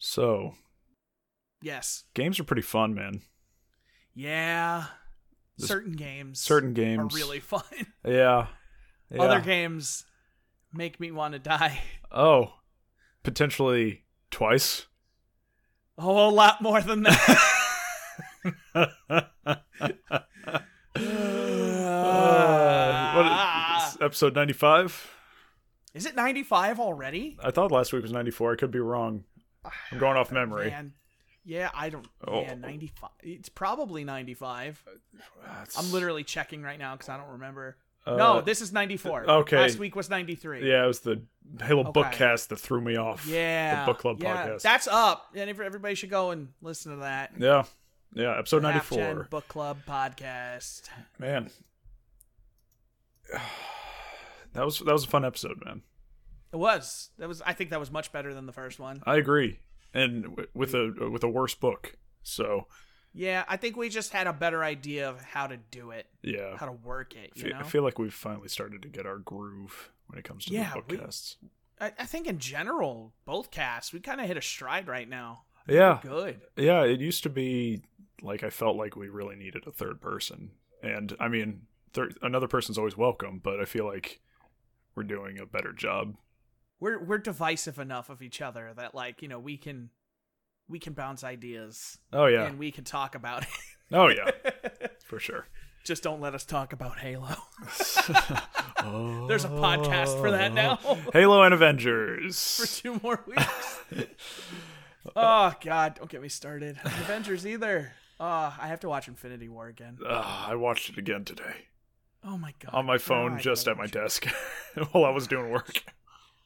So, Yes. games are pretty fun, man. Yeah. Certain games Certain games are really fun. Yeah. yeah. Other games make me want to die. Oh, potentially twice. Oh, a lot more than that. Uh, what is, episode 95? Is it 95 already? I thought last week was 94. I could be wrong. I'm going off memory. Man. Yeah, I don't. Oh. Yeah, 95. It's probably 95. That's- I'm literally checking right now because I don't remember. uh, no, this is 94. okay. Last week was 93. Yeah, it was the Halo Okay. bookcast that threw me off. Yeah. The book club yeah, podcast. That's up. And everybody should go and listen to that. Yeah. Yeah, episode Half Gen 94. Book Club podcast. Man. That was that was a fun episode, man. It was. That was. I think that was much better than the first one. I agree. And w- with a with a worse book. So, Yeah, I think we just had a better idea of how to do it, yeah. how to work it. I You fe- know, I feel like we've finally started to get our groove when it comes to Yeah, the bookcasts. I, I think in general, both casts, we kind of hit a stride right now. Yeah. Good. Yeah, it used to be like I felt like we really needed a third person. And I mean, third, another person's always welcome, but I feel like we're doing a better job. We're we're divisive enough of each other that like you know we can we can bounce ideas Oh yeah. and we can talk about it. Oh yeah, for sure. just don't let us talk about Halo. There's a podcast for that now. Halo and Avengers for two more weeks. oh God, don't get me started. Avengers either. Oh, I have to watch Infinity War again. Ah, I watched it again today Oh my God. on my phone, I just at my desk while I was doing work.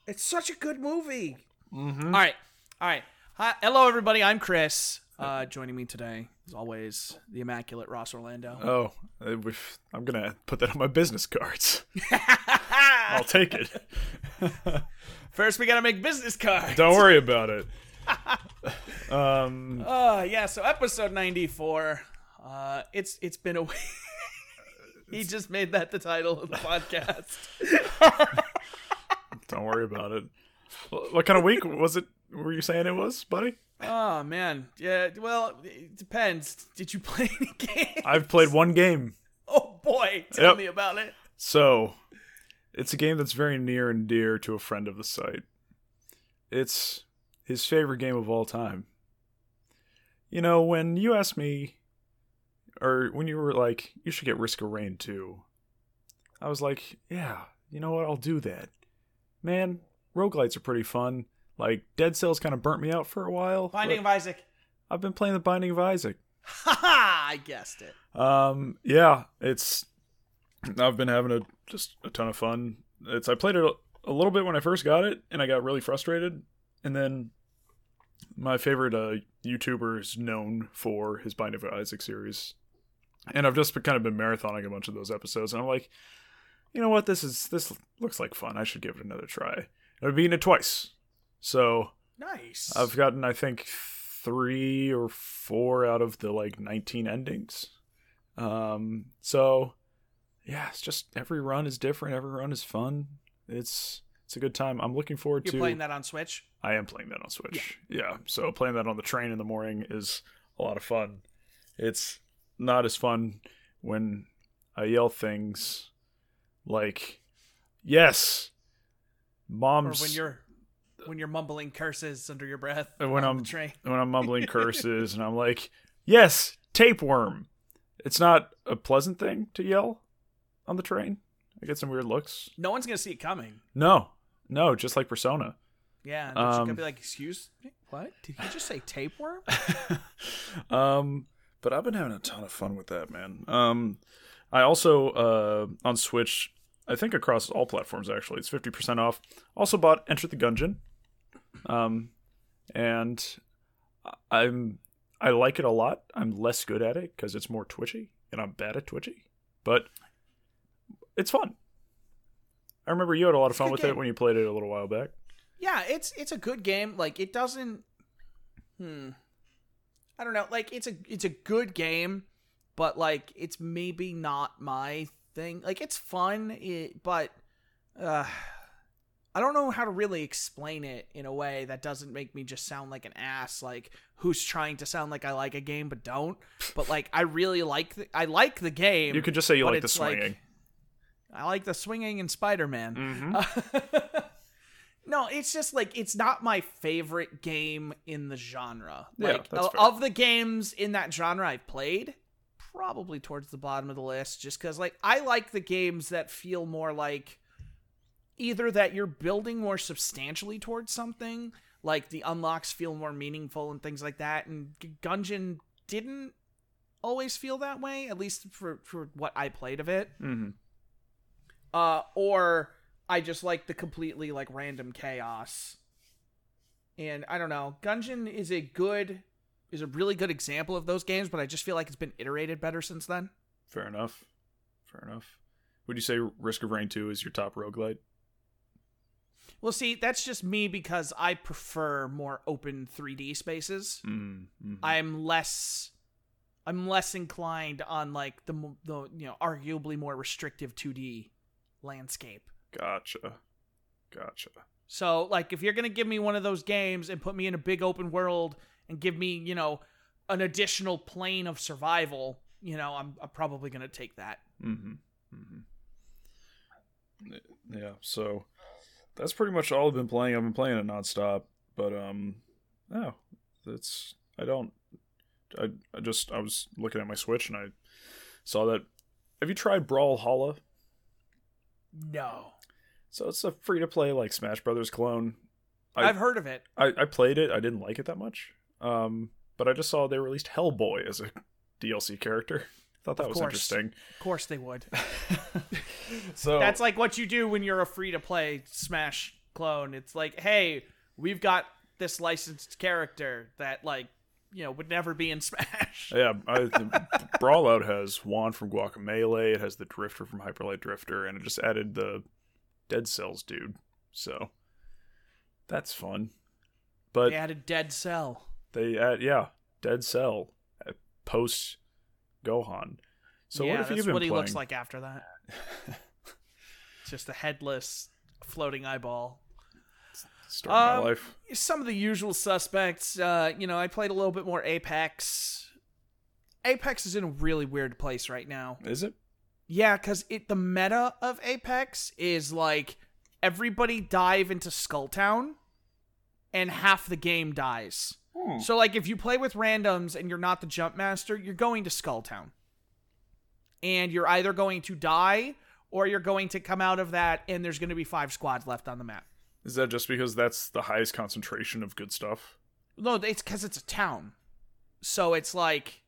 It's such a good movie. Mm-hmm. All right, all right. Hi, hello everybody. I'm Chris. Uh, joining me today, as always, the immaculate Ross Orlando. Oh, uh, I'm gonna put that on my business cards. I'll take it. First, we gotta make business cards. Don't worry about it. Um, Uh, yeah. So episode 94. Uh, it's it's been a week. he just made that the title of the podcast. Don't worry about it. What kind of week was it? Were you saying it was, buddy? Oh man, yeah. Well, it depends. Did you play any games? I've played one game, Oh boy, tell Yep. me about it. so it's a game that's very near and dear to a friend of the site. It's his favorite game of all time. You know, when you asked me, or when you were like, you should get Risk of Rain too, I was like, yeah, you know what, I'll do that. Man, roguelites are pretty fun. Like, Dead Cells kind of burnt me out for a while. Binding of Isaac. I've been playing the Binding of Isaac. Ha ha! I guessed it. Um, yeah, it's I've been having a just a ton of fun. It's I played it a, a little bit when I first got it, and I got really frustrated. And then my favorite uh, YouTuber is known for his Binding of Isaac series, and I've just been, kind of been marathoning a bunch of those episodes. And I'm like, you know what, this is this looks like fun. I should give it another try. I've beaten it twice, so Nice. I've gotten, I think, three or four out of the like 19 endings. Um, so yeah, it's just every run is different. Every run is fun. It's it's a good time. I'm looking forward You're to. playing that on Switch. I am playing that on Switch. Yeah. so playing that on the train in the morning is a lot of fun. It's not as fun when I yell things like, "Yes, Or mom's." when you're when you're mumbling curses under your breath when on I'm- the train. when I'm mumbling curses and I'm like, "Yes, tapeworm." It's not a pleasant thing to yell on the train. I get some weird looks. No one's gonna see it coming. No, no, just like Persona. Yeah, they're just gonna Um, be like, "Excuse me, what? Did you just say tapeworm?" um, but I've been having a ton of fun with that, man. Um, I also uh on Switch, I think across all platforms actually, it's fifty percent off. Also bought Enter the Gungeon, um, and I'm I like it a lot. I'm less good at it because it's more twitchy, and I'm bad at twitchy, but it's fun. I remember you had a lot of fun with game. it when you played it a little while back. Yeah, it's it's a good game. Like it doesn't hmm. I don't know. Like it's a it's a good game, but like it's maybe not my thing. Like it's fun, it, but uh I don't know how to really explain it in a way that doesn't make me just sound like an ass, like who's trying to sound like I like a game but don't. But like I really like the, I like the game. You could just say you like the it's like- swinging. I like the swinging in Spider Man. Mhm. no, it's just like it's not my favorite game in the genre. Yeah, Like fair. of the games in that genre I've played, probably towards the bottom of the list just cuz like I like the games that feel more like either that you're building more substantially towards something, like the unlocks feel more meaningful and things like that and Gungeon didn't always feel that way at least for for what I played of it hmm uh, or I just like the completely like random chaos. And I don't know, Gungeon is a good, is a really good example of those games, but I just feel like it's been iterated better since then. Fair enough. Fair enough. Would you say Risk of Rain 2 is your top roguelite? Well, see, that's just me because I prefer more open 3D spaces. Mm, mhm. I'm less, I'm less inclined on like the the you know arguably more restrictive 2D landscape. Gotcha. Gotcha. So, like, if you're gonna give me one of those games and put me in a big open world and give me, you know, an additional plane of survival, you know, I'm, I'm probably gonna take that. Mm-hmm. hmm Yeah, so that's pretty much all I've been playing. I've been playing it nonstop, but um, no, that's, I don't. I I just I was looking at my Switch and I saw that. Have you tried Brawlhalla? No, So it's a free to play like Smash Brothers clone. I- I've heard of it. I, I played it. I didn't like it that much. Um, but I just saw they released Hellboy as a DLC character. Thought that Of was course. interesting. Of course they would. So That's like what you do when you're a free to play Smash clone. It's like, hey, we've got this licensed character that like you know would never be in Smash. yeah, I, Brawlout has Juan from Guacamelee. It has the Drifter from Hyperlight Drifter, and it just added the Dead Cells dude. So that's fun. But They added Dead Cell. They add yeah, Dead Cell uh, post Gohan. So yeah, what if that's you've been what he looks like after that. Just a headless floating eyeball. Story of my Um, life. some of the usual suspects. Uh, you know, I played a little bit more Apex. Apex is in a really weird place right now. Is it? Yeah, because it the meta of Apex is like everybody dive into Skulltown, and half the game dies. Hmm. So like if you play with randoms and you're not the jump master, you're going to Skulltown. And you're either going to die or you're going to come out of that and there's going to be five squads left on the map. Is that just because that's the highest concentration of good stuff? No, it's because it's a town. So it's like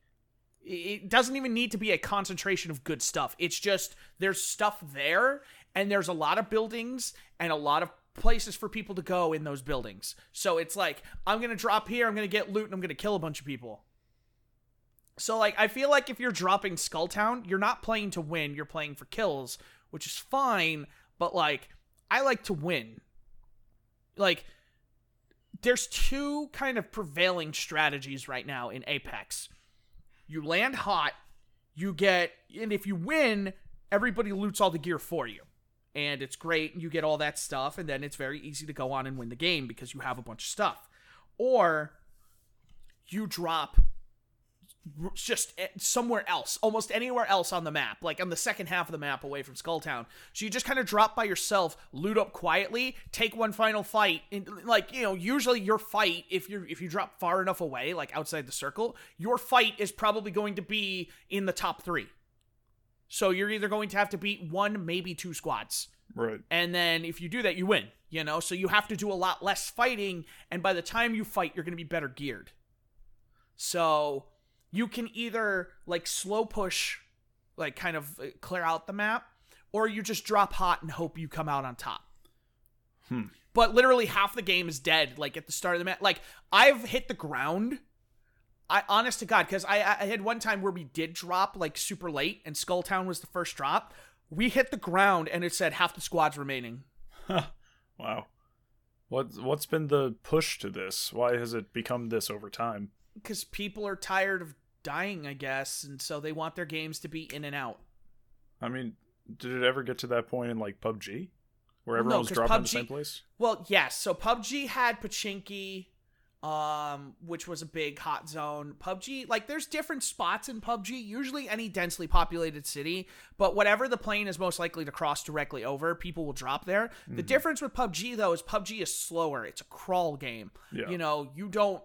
it doesn't even need to be a concentration of good stuff. It's just there's stuff there, and there's a lot of buildings and a lot of places for people to go in those buildings. So it's like I'm gonna drop here, I'm gonna get loot, and I'm gonna kill a bunch of people. So like I feel like if you're dropping Skulltown, you're not playing to win, you're playing for kills, which is fine, but like I like to win. Like there's two kind of prevailing strategies right now in Apex. You land hot, you get, and if you win, everybody loots all the gear for you. And it's great, and you get all that stuff, and then it's very easy to go on and win the game because you have a bunch of stuff. Or you drop just somewhere else, almost anywhere else on the map, like on the second half of the map away from Skulltown. So you just kind of drop by yourself, loot up quietly, take one final fight, and like you know, usually your fight, if you if you drop far enough away, like outside the circle, your fight is probably going to be in the top three. So you're either going to have to beat one, maybe two squads. Right. And then if you do that, you win, you know? So you have to do a lot less fighting. And by the time you fight, you're going to be better geared. So you can either like slow push, like kind of uh, clear out the map, or you just drop hot and hope you come out on top. Hmm. But literally half the game is dead, like at the start of the map. Like I've hit the ground. I honest to God, because I, I had one time where we did drop like super late, and Skulltown was the first drop. We hit the ground and it said half the squad's remaining. Wow. What what's been the push to this? Why has it become this over time? because people are tired of dying, I guess, and so they want their games to be in and out. I mean, did it ever get to that point in like PUBG? where Well, no, 'cause dropping in the same place. Well, yes. So PUBG had Pochinki, um, which was a big hot zone. PUBG, like, there's different spots in PUBG. Usually, any densely populated city, but whatever the plane is most likely to cross directly over, people will drop there. The difference with PUBG though is PUBG is slower. It's a crawl game. Yeah. You know, you don't.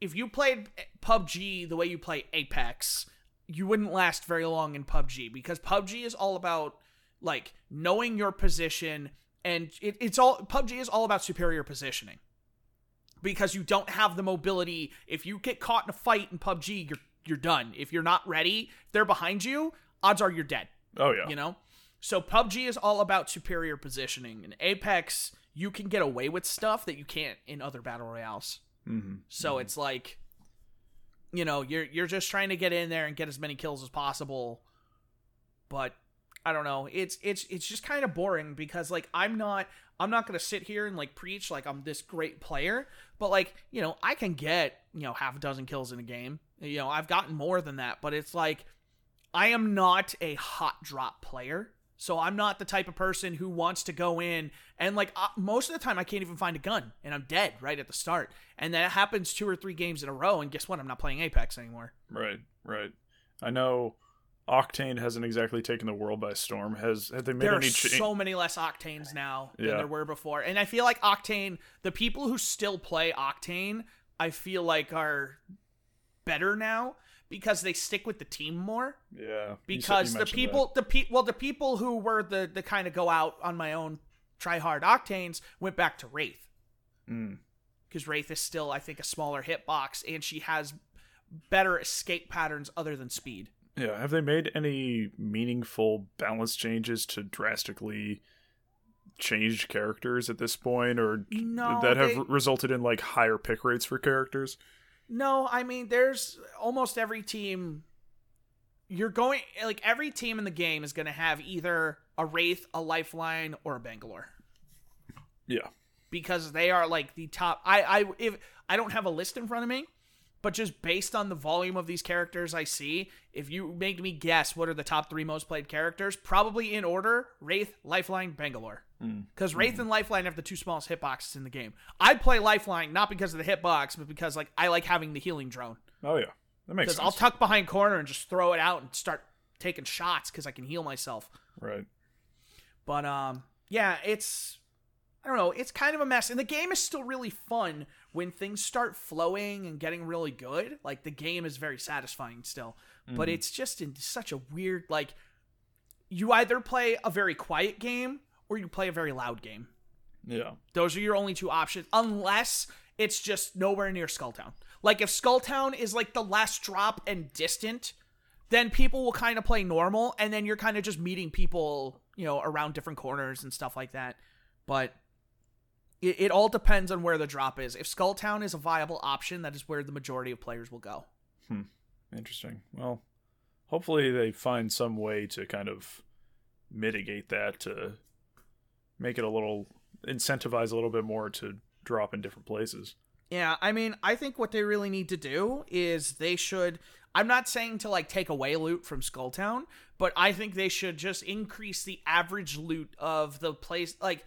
If you played PUBG the way you play Apex, you wouldn't last very long in PUBG because PUBG is all about like knowing your position and it, it's all PUBG is all about superior positioning because you don't have the mobility. If you get caught in a fight in PUBG, you're you're done. If you're not ready, they're behind you. Odds are you're dead. Oh yeah. You know, so PUBG is all about superior positioning. In Apex, you can get away with stuff that you can't in other battle royales. hmm So it's like, you know, you're you're just trying to get in there and get as many kills as possible. But I don't know. It's it's it's just kind of boring because like I'm not I'm not gonna sit here and like preach like I'm this great player, but like you know I can get you know half a dozen kills in a game. You know I've gotten more than that, but it's like I am not a hot drop player. So I'm not the type of person who wants to go in and like uh, most of the time I can't even find a gun and I'm dead right at the start. And that happens two or three games in a row and guess what? I'm not playing Apex anymore. Right. Right. I know. Octane hasn't exactly taken the world by storm. Has have they made There are any cha- so many less Octanes now than there were before. And I feel like Octane, the people who still play Octane, I feel like are better now because they stick with the team more. Yeah. you said- you because the people the pe- well the people who were the the kind of go out on my own try hard octanes went back to wraith that. Mm. because wraith is still i think a smaller hitbox and she has better escape patterns other than speed Yeah. Have they made any meaningful balance changes to drastically change characters at this point, or No, that have they- resulted in like higher pick rates for characters? no i mean there's almost every team you're going like every team in the game is going to have either a wraith a lifeline or a bangalore Yeah. because they are like the top I I if I don't have a list in front of me, but just based on the volume of these characters I see, if you make me guess what are the top 3 most played characters, probably in order, Wraith, Lifeline, Bangalore. Cuz Wraith and Lifeline have the two smallest hitboxes in the game. I play Lifeline not because of the hitbox, but because like I like having the healing drone. Oh yeah. That makes sense. I'll tuck behind corner and just throw it out and start taking shots cuz I can heal myself. right. But um, yeah, it's I don't know, it's kind of a mess, and the game is still really fun when things start flowing and getting really good. Like the game is very satisfying still, but mm-hmm. it's just in such a weird like. You either play a very quiet game or you play a very loud game. Yeah. Those are your only two options, unless it's just nowhere near Skulltown. Like if Skulltown is like the last drop and distant, then people will kind of play normal, and then you're kind of just meeting people, you know, around different corners and stuff like that. But it, it all depends on where the drop is. If Skulltown is a viable option, that is where the majority of players will go. Hmm. Interesting. Well, hopefully they find some way to kind of mitigate that to make it a little incentivize a little bit more to drop in different places. Yeah, I mean, I think what they really need to do is they should. I'm not saying to like take away loot from Skulltown, but I think they should just increase the average loot of the place. Like,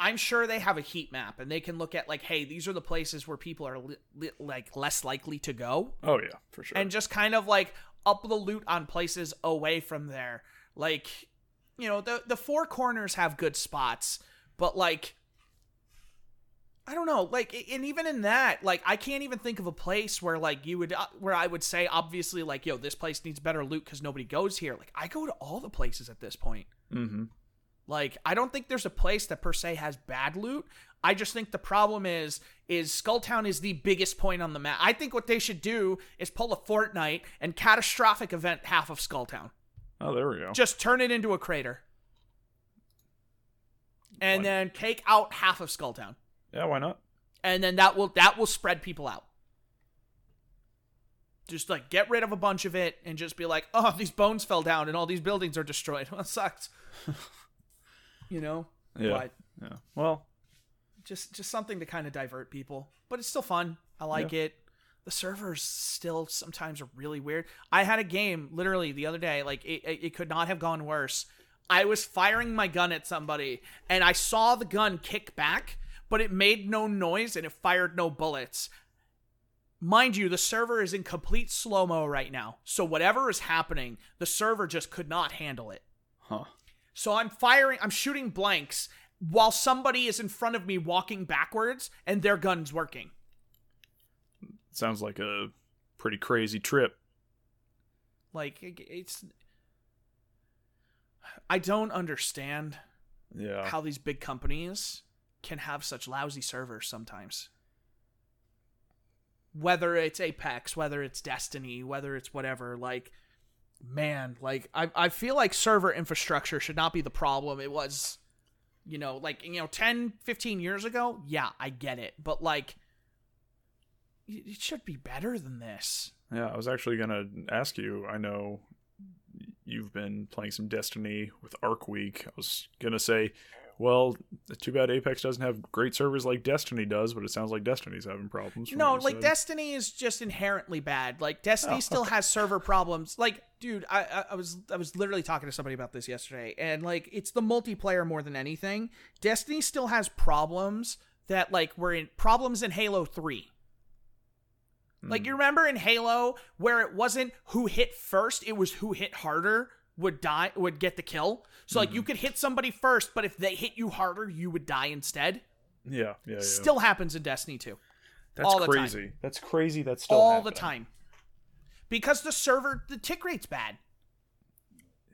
I'm sure they have a heat map and they can look at like, hey, these are the places where people are li- li- like less likely to go, Oh yeah, for sure. and just kind of like up the loot on places away from there. Like, you know, the the four corners have good spots, but like I don't know, like, and even in that, like, I can't even think of a place where, like, you would, uh, where I would say, obviously, like, yo, this place needs better loot because nobody goes here. Like, I go to all the places at this point. mm-hmm. Like, I don't think there's a place that per se has bad loot. I just think the problem is, is Skulltown is the biggest point on the map. I think what they should do is pull a Fortnite and catastrophic event half of Skulltown. Oh, there we go. Just turn it into a crater. And What? then take out half of Skulltown yeah, why not? and then that will that will spread people out. Just like get rid of a bunch of it and just be like, oh, these bones fell down and all these buildings are destroyed. Well, it sucks. you know, Yeah. but Yeah. Well, just just something to kind of divert people. But it's still fun. I like it. The servers still sometimes are really weird. I had a game literally the other day, like it, it, it could not have gone worse. I was firing my gun at somebody and I saw the gun kick back, but it made no noise and it fired no bullets. Mind you, the server is in complete slow mo right now. So whatever is happening, the server just could not handle it. Huh. So I'm firing, I'm shooting blanks while somebody is in front of me walking backwards and their gun's working. Sounds like a pretty crazy trip. Like it's I don't understand Yeah. how these big companies can have such lousy servers sometimes. Whether it's Apex, whether it's Destiny, whether it's whatever, like man, like I I feel like server infrastructure should not be the problem. It was you know, like you know 10, 15 years ago, yeah, I get it. But like it should be better than this. Yeah, I was actually gonna ask you. I know you've been playing some Destiny with Arc Week. I was gonna say, well, too bad Apex doesn't have great servers like Destiny does, but it sounds like Destiny's having problems. No, like said. Destiny is just inherently bad. Like Destiny Oh, still has server problems. Like, dude, I, I was I was literally talking to somebody about this yesterday, and like it's the multiplayer more than anything. Destiny still has problems that like were in problems in Halo Three. Like hmm. you remember in Halo where it wasn't who hit first, it was who hit harder would die would get the kill. So like you mm-hmm. could hit somebody first, but if they hit you harder, you would die instead. Yeah, yeah, yeah. Still happens in Destiny 2. That's all crazy. That's crazy. That's still all the time because the server the tick rate's bad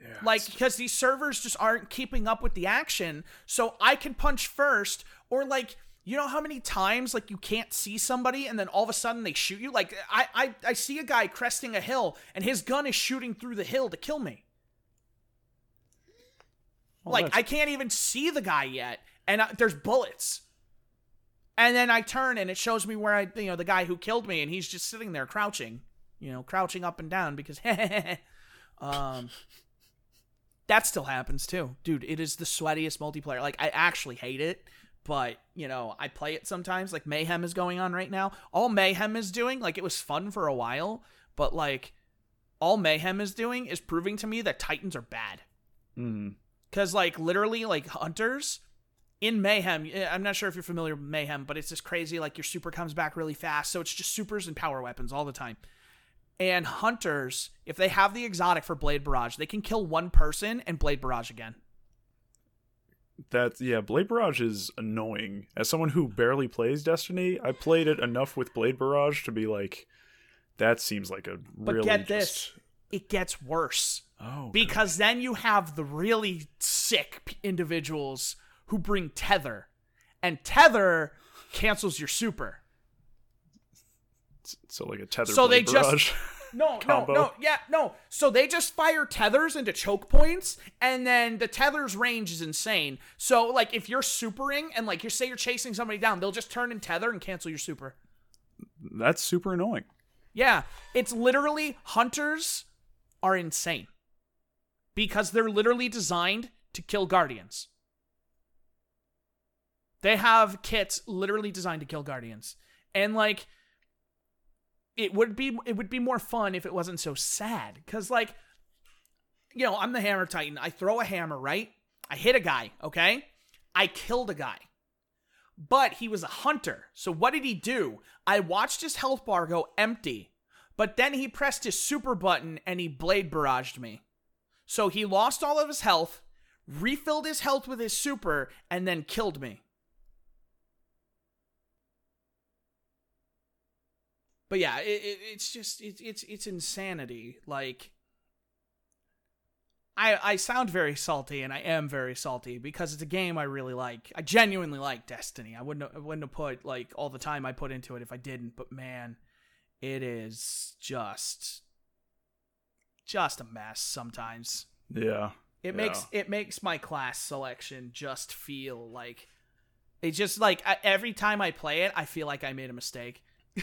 Yeah, like because these servers just aren't keeping up with the action so i can punch first or like you know how many times like you can't see somebody and then all of a sudden they shoot you like i i, I see a guy cresting a hill and his gun is shooting through the hill to kill me Oh, like that's- I can't even see the guy yet, and uh, there's bullets. And then I turn and it shows me where I, you know, the guy who killed me, and he's just sitting there crouching, you know, crouching up and down because, um, that still happens too, dude. It is the sweatiest multiplayer. Like I actually hate it, but you know, I play it sometimes. Like Mayhem is going on right now. All Mayhem is doing, like it was fun for a while, but like all Mayhem is doing is proving to me that Titans are bad. Mhm. Because, like, literally, like, hunters in Mayhem, eh, I'm not sure if you're familiar with Mayhem, but it's just crazy. Like, your super comes back really fast. So it's just supers and power weapons all the time. And hunters, if they have the exotic for Blade Barrage, they can kill one person and Blade Barrage again. That yeah, Blade Barrage is annoying. As someone who barely plays Destiny, I played it enough with Blade Barrage to be like, that seems like a But really get just- this it gets worse. Oh, Because then you have the really sick p- individuals who bring Tether. And Tether cancels your super. so like a tether. So they just- No, combo. no, no, yeah, no. So they just fire tethers into choke points, and then the tether's range is insane. So, like, if you're supering and, like, you say you're chasing somebody down, they'll just turn and tether and cancel your super. That's super annoying. Yeah, it's literally hunters are insane because they're literally designed to kill guardians. They have kits literally designed to kill guardians. And like it would be it would be more fun if it wasn't so sad cuz like you know, I'm the hammer titan. I throw a hammer, right? I hit a guy, okay? I killed a guy. But he was a hunter. So what did he do? I watched his health bar go empty. But then he pressed his super button and he blade barraged me. So he lost all of his health, refilled his health with his super, and then killed me. But yeah, it, it, it's just it, it's it's insanity. Like I I sound very salty, and I am very salty because it's a game I really like. I genuinely like Destiny. I wouldn't I wouldn't have put like all the time I put into it if I didn't. But man, it is just just a mess sometimes. Yeah. It Yeah. makes it makes my class selection just feel like it's just like I, every time I play it, I feel like I made a mistake.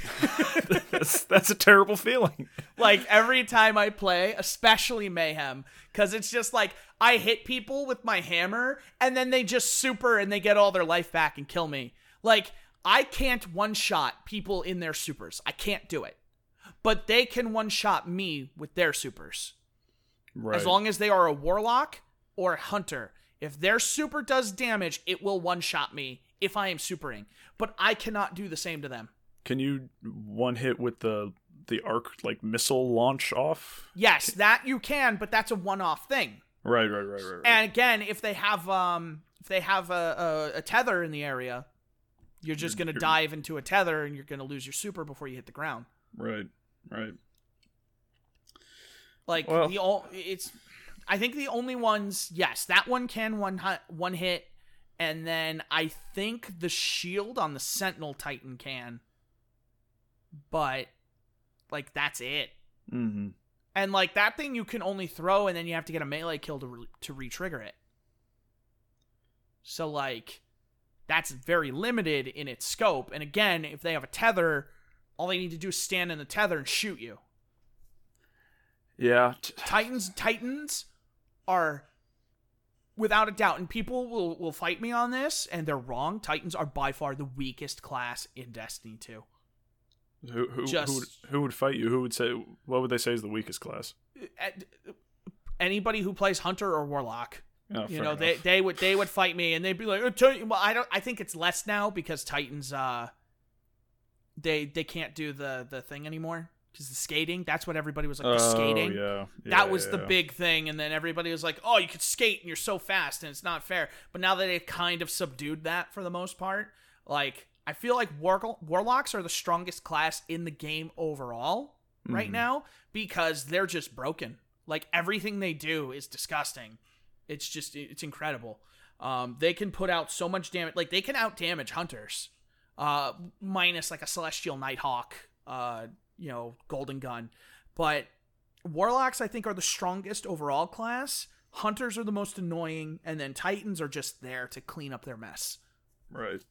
that's that's a terrible feeling. like every time I play, especially Mayhem, because it's just like I hit people with my hammer and then they just super and they get all their life back and kill me. Like I can't one shot people in their supers. I can't do it. But they can one shot me with their supers. Right. As long as they are a warlock or a hunter. If their super does damage, it will one shot me if I am supering. But I cannot do the same to them. Can you one hit with the the arc like missile launch off? Yes, that you can, but that's a one off thing. Right, right, right, right. right. And again, if they have um if they have a, a, a tether in the area, you're just gonna dive into a tether and you're gonna lose your super before you hit the ground. right, right. Like Well- the o- it's I think the only ones yes, that one can one one hit and then I think the shield on the Sentinel Titan can. But like that's it. Mm-hmm. And like that thing you can only throw and then you have to get a melee kill to re- to re-trigger it. So like that's very limited in its scope. And again, if they have a tether, all they need to do is stand in the tether and shoot you. Yeah. Titans Titans are without a doubt and people will will fight me on this and they're wrong. Titans are by far the weakest class in Destiny 2. Who who, Just- who would, who would fight you? Who would say? What would they say is the weakest class? Uh, uh, anybody who plays hunter or warlock Oh, you know they enough. they would they would fight me and they'd be like oh, well i don't i think it's less now because titans uh they they can't do the the thing anymore because the skating that's what everybody was like the Oh, skating yeah. that Yeah, was the yeah. big thing and then everybody was like oh you could skate and you're so fast and it's not fair but now that they've kind of subdued that for the most part like i feel like war- warlocks are the strongest class in the game overall right Mhm. now because they're just broken like everything they do is disgusting it's just it's incredible. Um they can put out so much damage like they can out damage hunters uh minus like a celestial nighthawk uh you know golden gun. But warlocks i think are the strongest overall class. Hunters are the most annoying and then titans are just there to clean up their mess. Right.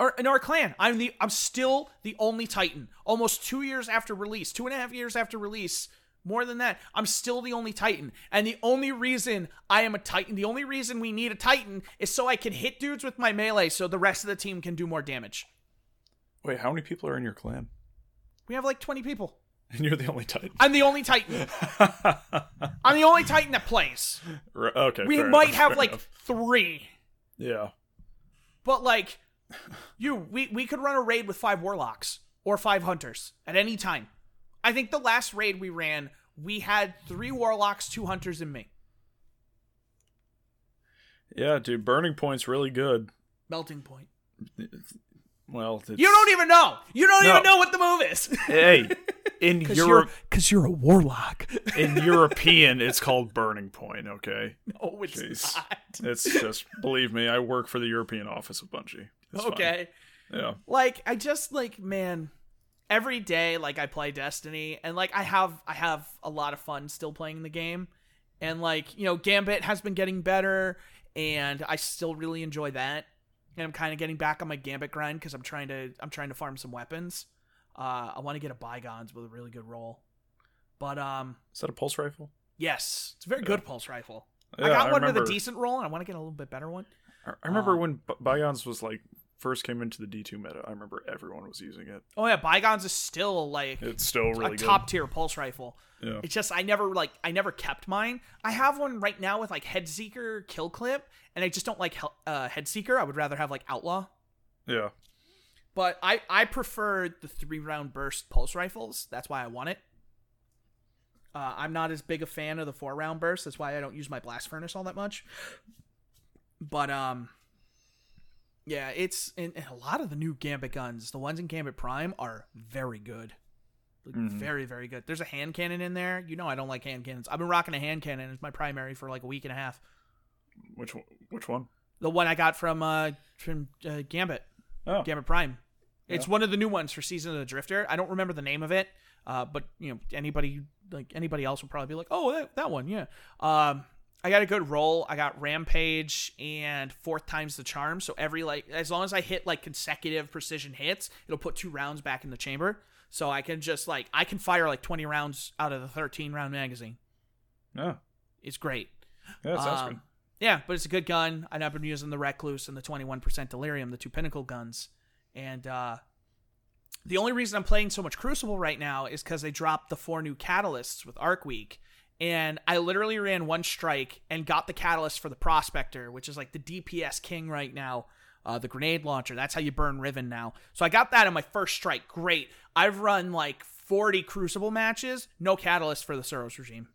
or in our clan i'm the i'm still the only titan. Almost two years after release two and a half years after release more than that i'm still the only titan and the only reason i am a titan the only reason we need a titan is so i can hit dudes with my melee so the rest of the team can do more damage Wait, how many people are in your clan? we have like 20 people And you're the only Titan. i'm the only titan i'm the only titan that plays Right, okay. we might enough, have like enough. three Yeah. But like, you, we we could run a raid with five warlocks or five hunters at any time. I think the last raid we ran, we had three warlocks, two hunters, and me. Yeah, dude. Burning Point's really good. Melting point. Well, it's, You don't even know. You don't No. even know what the move is. Hey, in Because Europe, you're, 'cause you're a warlock. in European, it's called Burning Point. Okay, no, it's Jeez. not. it's just believe me. I work for the European office of Bungie. It's fine. okay. Yeah. like i just like man every day like i play destiny and like i have i have a lot of fun still playing the game. And like you know gambit has been getting better and i still really enjoy that. And i'm kind of getting back on my gambit grind because i'm trying to i'm trying to farm some weapons. Uh i want to get a bygones with a really good roll. But um Is that a pulse rifle? yes it's a very Yeah. good pulse rifle. Yeah, i got one remember, with a decent roll and i want to get a little bit better one. I I remember um, when Bygones was like first came into the D two meta. I remember everyone was using it. oh yeah bygones is still like It's still really a top tier pulse rifle Yeah. It's just I never like I never kept mine. I have one right now with like head seeker kill clip, and I just don't like uh, head seeker. I would rather have like outlaw. Yeah. But I I prefer the three round burst pulse rifles. That's why I want it. Uh, I'm not as big a fan of the four round burst. That's why I don't use my blast furnace all that much. But um, yeah, it's and, and a lot of the new Gambit guns, the ones in Gambit Prime, are very good. Like, Mhm. Very, very good. There's a hand cannon in there. You know I don't like hand cannons. I've been rocking a hand cannon as my primary for like a week and a half. Which one? Which one? The one I got from uh from uh, Gambit. Oh, Gambit Prime. It's Yeah. one of the new ones for Season of the Drifter. I don't remember the name of it, uh, but you know anybody like anybody else would probably be like, oh, that, that one, yeah. Um, I got a good roll. I got Rampage and fourth times the charm. So every like as long as I hit like consecutive precision hits, it'll put two rounds back in the chamber. So I can just like I can fire like twenty rounds out of the thirteen round magazine. yeah. It's great. Yeah, sounds Um, good. Yeah, but it's a good gun. And I've been using the Recluse and the 21% Delirium, the two Pinnacle guns. And uh, the only reason I'm playing so much Crucible right now is because they dropped the four new catalysts with Arc Week. And I literally ran one strike and got the catalyst for the prospector, which is like the DPS king right now. Uh, the grenade launcher. That's how you burn Riven now. So I got that in my first strike. Great. I've run like 40 Crucible matches. No catalyst for the Suros regime.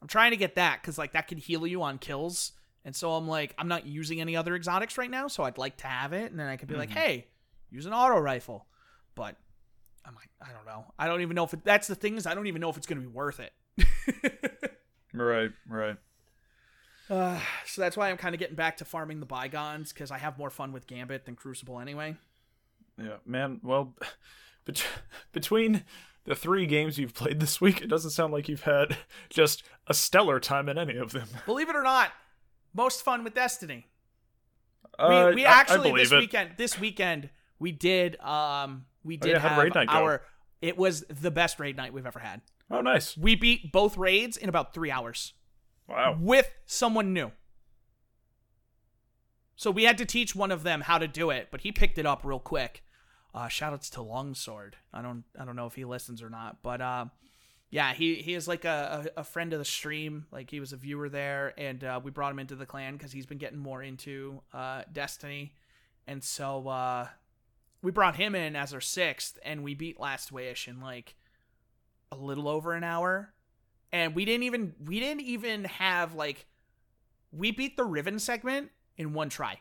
I'm trying to get that because like that can heal you on kills. And so I'm like, I'm not using any other exotics right now, so I'd like to have it. And then I could be like, hey, use an auto rifle. But I'm like, I don't know. I don't even know if it, that's the thing is I don't even know if it's going to be worth it. Right, right. Uh, so that's why I'm kind of getting back to farming the bygones because I have more fun with Gambit than Crucible anyway. Yeah, man. Well, bet- between the three games you've played this week, it doesn't sound like you've had just a stellar time in any of them. Believe it or not, most fun with Destiny. Uh, we, we actually this it. weekend this weekend we did um we Oh, did yeah, have raid night go? our it was the best raid night we've ever had. Oh, nice. We beat both raids in about 3 hours Wow. with someone new. So we had to teach one of them how to do it, but he picked it up real quick. Uh shoutouts to Longsword. I don't I don't know if he listens or not, but uh yeah, he he is like a, a, a friend of the stream. Like he was a viewer there, and uh, we brought him into the clan because he's been getting more into uh, Destiny, and so uh, we brought him in as our sixth, and we beat Last Wish in like a little over an hour, and we didn't even we didn't even have like we beat the Riven segment in one try.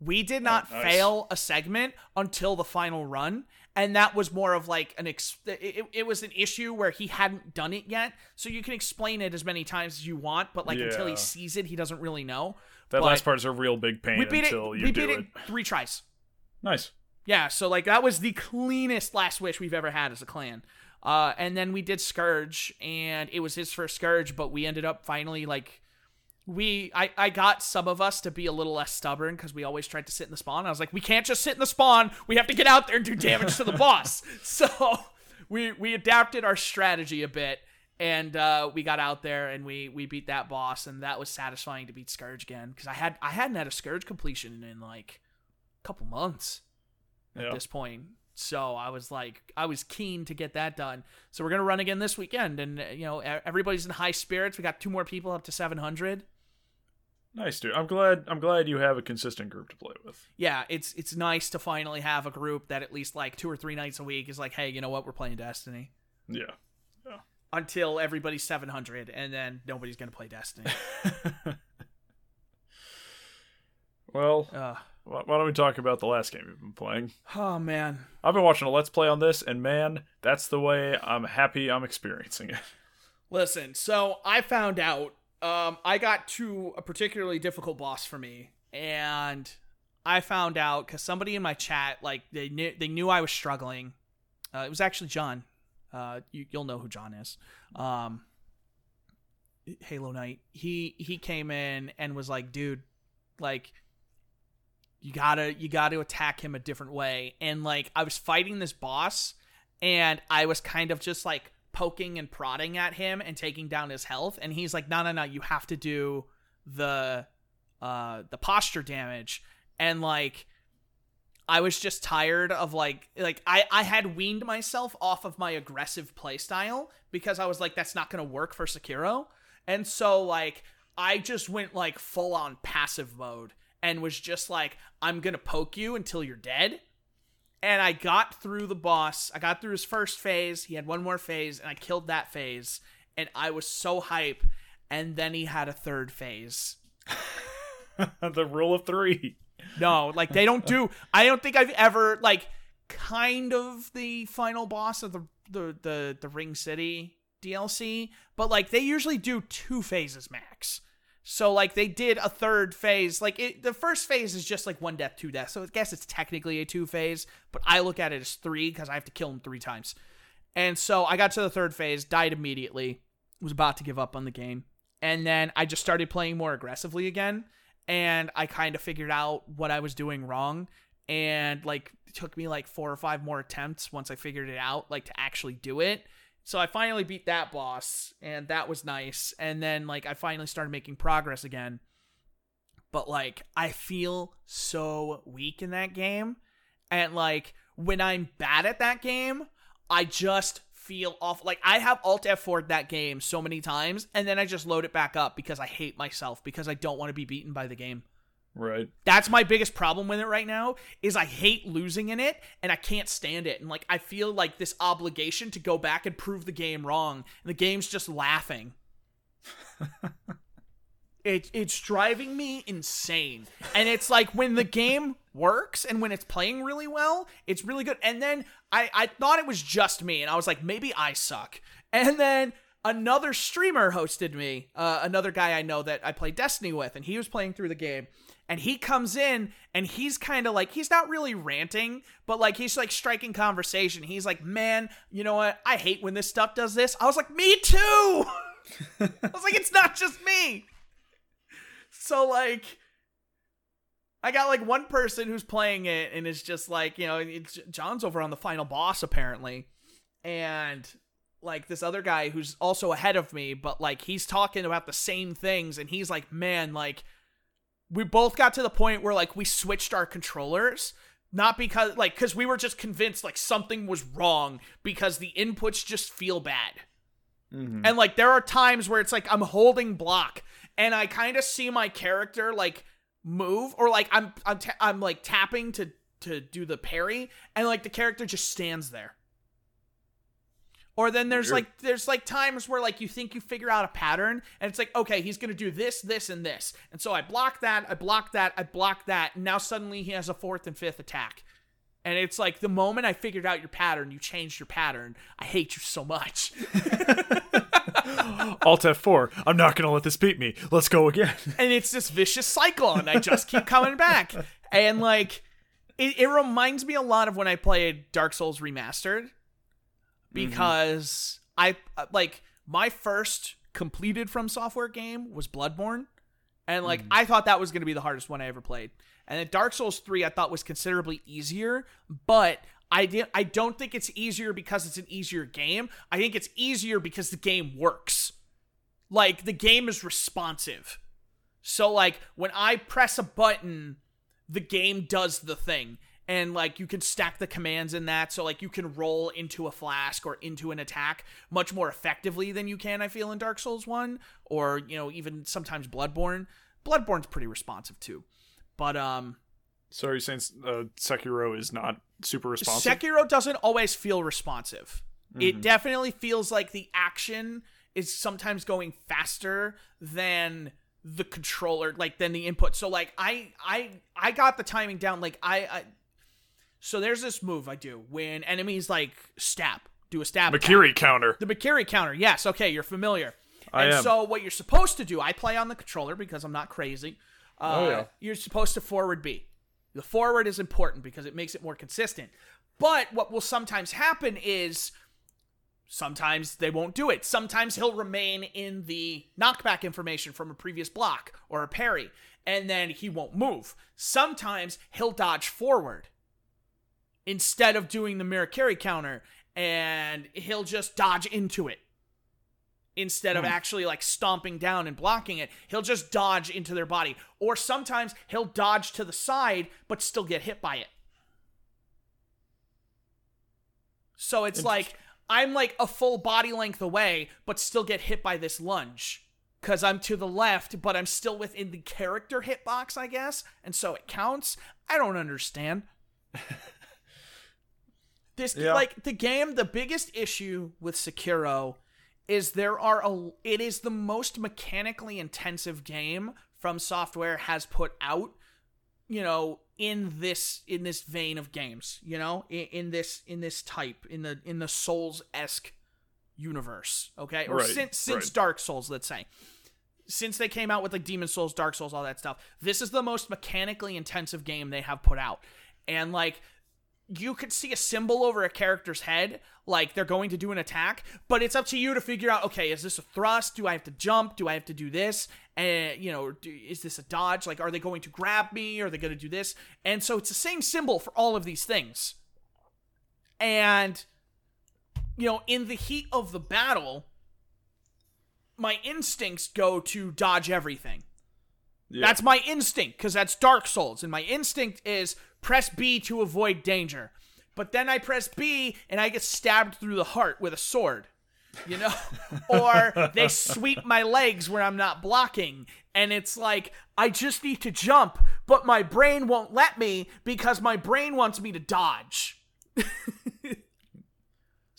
We did not Oh, nice. fail a segment until the final run, and that was more of like an ex- it, it was an issue where he hadn't done it yet. So you can explain it as many times as you want, but like until he sees it, he doesn't really know. That But last part is a real big pain we beat it. until you We do beat it. it three tries. Nice. Yeah, so like that was the cleanest last wish we've ever had as a clan. Uh, and then we did Scourge, and it was his first Scourge, but we ended up finally like we I, I got some of us to be a little less stubborn because we always tried to sit in the spawn. I was like, we can't just sit in the spawn. We have to get out there and do damage to the boss. So we we adapted our strategy a bit, and uh, we got out there and we we beat that boss, and that was satisfying to beat Scourge again because I had I hadn't had a Scourge completion in like a couple months at Yeah. this point. So I was like, I was keen to get that done. So we're gonna run again this weekend, and uh, you know, everybody's in high spirits. We got two more people up to seven hundred. Nice, dude. I'm glad. I'm glad you have a consistent group to play with. Yeah, it's it's nice to finally have a group that at least like two or three nights a week is like, hey, you know what, we're playing Destiny. Yeah. yeah. Until everybody's seven hundred, and then nobody's gonna play Destiny. Well, uh, why don't we talk about the last game you've been playing? oh man, I've been watching a Let's Play on this, and man, that's the way I'm happy I'm experiencing it. Listen, so I found out um, I got to a particularly difficult boss for me, and I found out because somebody in my chat, like they knew they knew I was struggling. Uh, it was actually John. Uh, you, you'll know who John is. Um, Halo Knight. He he came in and was like, dude, like you gotta you gotta attack him a different way. And like I was fighting this boss, and I was kind of just like poking and prodding at him and taking down his health. And he's like, no, no, no, you have to do the uh the posture damage. And like I was just tired of like like I I had weaned myself off of my aggressive playstyle because I was like that's not to work for Sekiro. And so like I just went like full on passive mode and was just like I'm going to poke you until you're dead. And I got through the boss. I got through his first phase. He had one more phase and I killed that phase and I was so hype and then he had a third phase. the rule of three. No, like they don't do. I don't think I've ever like kind of the final boss of the the the, the Ring City DLC, but like they usually do two phases max. So like they did a third phase. Like it, the first phase is just like one death, two deaths. So I guess it's technically a two phase, but I look at it as three because I have to kill him three times. And so I got to the third phase, died immediately, was about to give up on the game, and then I just started playing more aggressively again and I kind of figured out what I was doing wrong and like took me like four or five more attempts once I figured it out like to actually do it. So I finally beat that boss and that was nice and then like I finally started making progress again. But like I feel so weak in that game and like when I'm bad at that game, I just feel awful. Like I have Alt F4 that game so many times, and then I just load it back up because I hate myself because I don't want to be beaten by the game. Right. That's my biggest problem with it right now is I hate losing in it and I can't stand it. And like I feel like this obligation to go back and prove the game wrong. And the game's just laughing. it it's driving me insane. And it's like when the game works and when it's playing really well, it's really good. And then I I thought it was just me and I was like maybe I suck. And then another streamer hosted me, uh, another guy I know that I play Destiny with, and he was playing through the game and he comes in and he's kind of like he's not really ranting but like he's like striking conversation. He's like man you know what? I hate when this stuff does this. I was like me too! I was like it's not just me! So like i got like one person who's playing it and it's just like you know john's over on the final boss apparently. And like this other guy who's also ahead of me but like he's talking about the same things and he's like man like we both got to the point where like we switched our controllers not because like because we were just convinced like something was wrong because the inputs just feel bad Mhm. and like there are times where it's like i'm holding block and i kind of see my character like move or like i'm i'm, ta- I'm like tapping to to do the parry and like the character just stands there or then there's Weird. like there's like times where like you think you figure out a pattern and it's like okay he's gonna do this this and this and so i block that i block that i block that and now suddenly he has a fourth and fifth attack and it's like the moment i figured out your pattern you changed your pattern i hate you so much Alt F4. I'm not gonna let this beat me. Let's go again. and it's this vicious cycle and i just keep coming back and like it, it reminds me a lot of when i played dark souls remastered because i uh, like my first completed from software game was bloodborne and like i thought that was going to be the hardest one i ever played and then dark souls 3 i thought was considerably easier but I did. I don't think it's easier because it's an easier game. I think it's easier because the game works. Like the game is responsive. So like when I press a button, the game does the thing. And like you can stack the commands in that so like you can roll into a flask or into an attack much more effectively than you can I feel in Dark Souls 1 or you know even sometimes Bloodborne. Bloodborne's pretty responsive too. But um So are you saying uh, Sekiro is not super responsive? Sekiro doesn't always feel responsive. It definitely feels like the action is sometimes going faster than the controller, like than the input. So like I I I got the timing down. Like I, I so there's this move I do when enemies like stab, do a stab. attack. Counter. The Mikiri counter. Yes, okay, you're familiar. I and am. so what you're supposed to do, I play on the controller because I'm not crazy. Uh, Oh, yeah. You're supposed to forward B. The forward is important because it makes it more consistent. But what will sometimes happen is sometimes they won't do it. Sometimes he'll remain in the knockback information from a previous block or a parry, and then he won't move. Sometimes he'll dodge forward instead of doing the Mirakiri counter, and he'll just dodge into it instead of hmm. actually like stomping down and blocking it. He'll just dodge into their body. Or sometimes he'll dodge to the side but still get hit by it. So it's like I'm like a full body length away but still get hit by this lunge cuz I'm to the left but I'm still within the character hitbox, I guess, and so it counts. I don't understand. This Yeah. like the game, the biggest issue with Sekiro is there are a it is the most mechanically intensive game from software has put out you know in this in this vein of games you know in, in this in this type in the in the souls-esque universe okay or Right, since since right. dark souls let's say since they came out with like demon souls dark souls all that stuff this is the most mechanically intensive game they have put out and like you could see a symbol over a character's head, like they're going to do an attack, but it's up to you to figure out, okay, is this a thrust? Do I have to jump? Do I have to do this? And, you know, do, is this a dodge? Like, are they going to grab me? Are they going to do this? And so it's the same symbol for all of these things. And, you know, in the heat of the battle, my instincts go to dodge everything. Yeah. That's my instinct because that's Dark Souls, and my instinct is press B to avoid danger. but then I press B and I get stabbed through the heart with a sword. You know? or they sweep my legs where I'm not blocking. And it's like, I just need to jump, but my brain won't let me because my brain wants me to dodge.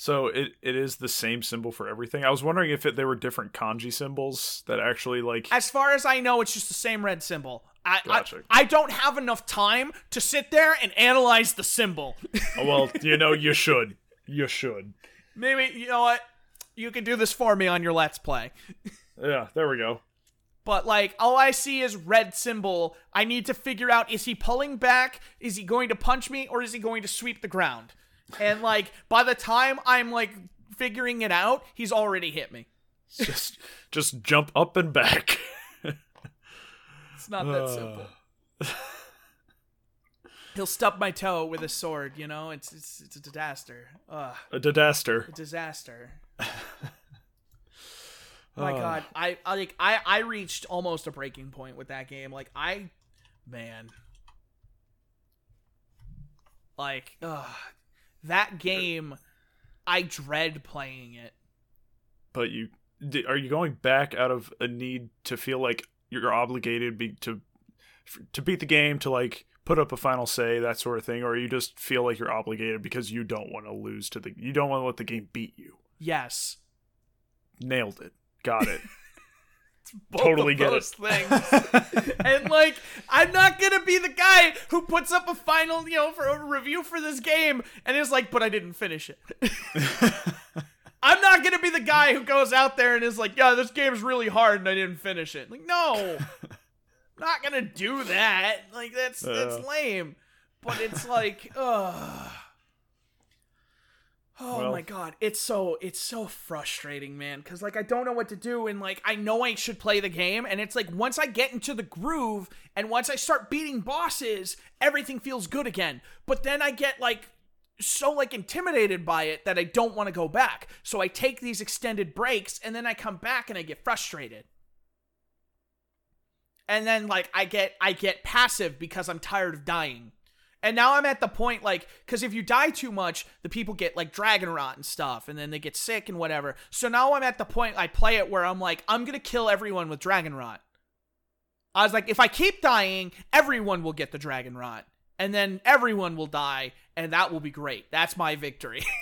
So it, it is the same symbol for everything. I was wondering if it, there were different kanji symbols that actually like. As far as I know, it's just the same red symbol. I, Gotcha. I, I don't have enough time to sit there and analyze the symbol. Oh, well, you know, you should. You should. Maybe, you know what? You can do this for me on your Let's Play. Yeah, there we go. But, like, all I see is red symbol. I need to figure out is he pulling back? Is he going to punch me? Or is he going to sweep the ground? And, like, by the time I'm, like, figuring it out, he's already hit me. Just just jump up and back. It's not that Uh. simple. He'll stub my toe with a sword, you know? It's it's, it's a disaster. Ugh, A disaster. a disaster. my god, I, I like I I reached almost a breaking point with that game. Like I man. Like ugh, that game I dread playing it. But you are you going back out of a need to feel like you're obligated be, to to beat the game to like put up a final say that sort of thing, or you just feel like you're obligated because you don't want to lose to the you don't want to let the game beat you. Yes. Nailed it. Got it. Totally get those it. things. and like, I'm not gonna be the guy who puts up a final, you know, for a review for this game and is like, but I didn't finish it. I'm not gonna be the guy who goes out there and is like, yeah, this game's really hard and I didn't finish it. Like, no, I'm not gonna do that. Like, that's that's Uh. lame. But it's like, ugh. Oh Well- my god, it's so it's so frustrating, man. Cause like I don't know what to do, and like I know I should play the game, and it's like once I get into the groove and once I start beating bosses, everything feels good again. But then I get like so like intimidated by it that I don't want to go back. So I take these extended breaks, and then I come back and I get frustrated. And then like I get I get passive because I'm tired of dying. And now I'm at the point like cuz if you die too much, the people get like dragon rot and stuff and then they get sick and whatever. So now I'm at the point I play it where I'm like I'm going to kill everyone with dragon rot. I was like if I keep dying, everyone will get the dragon rot and then everyone will die and that will be great. That's my victory.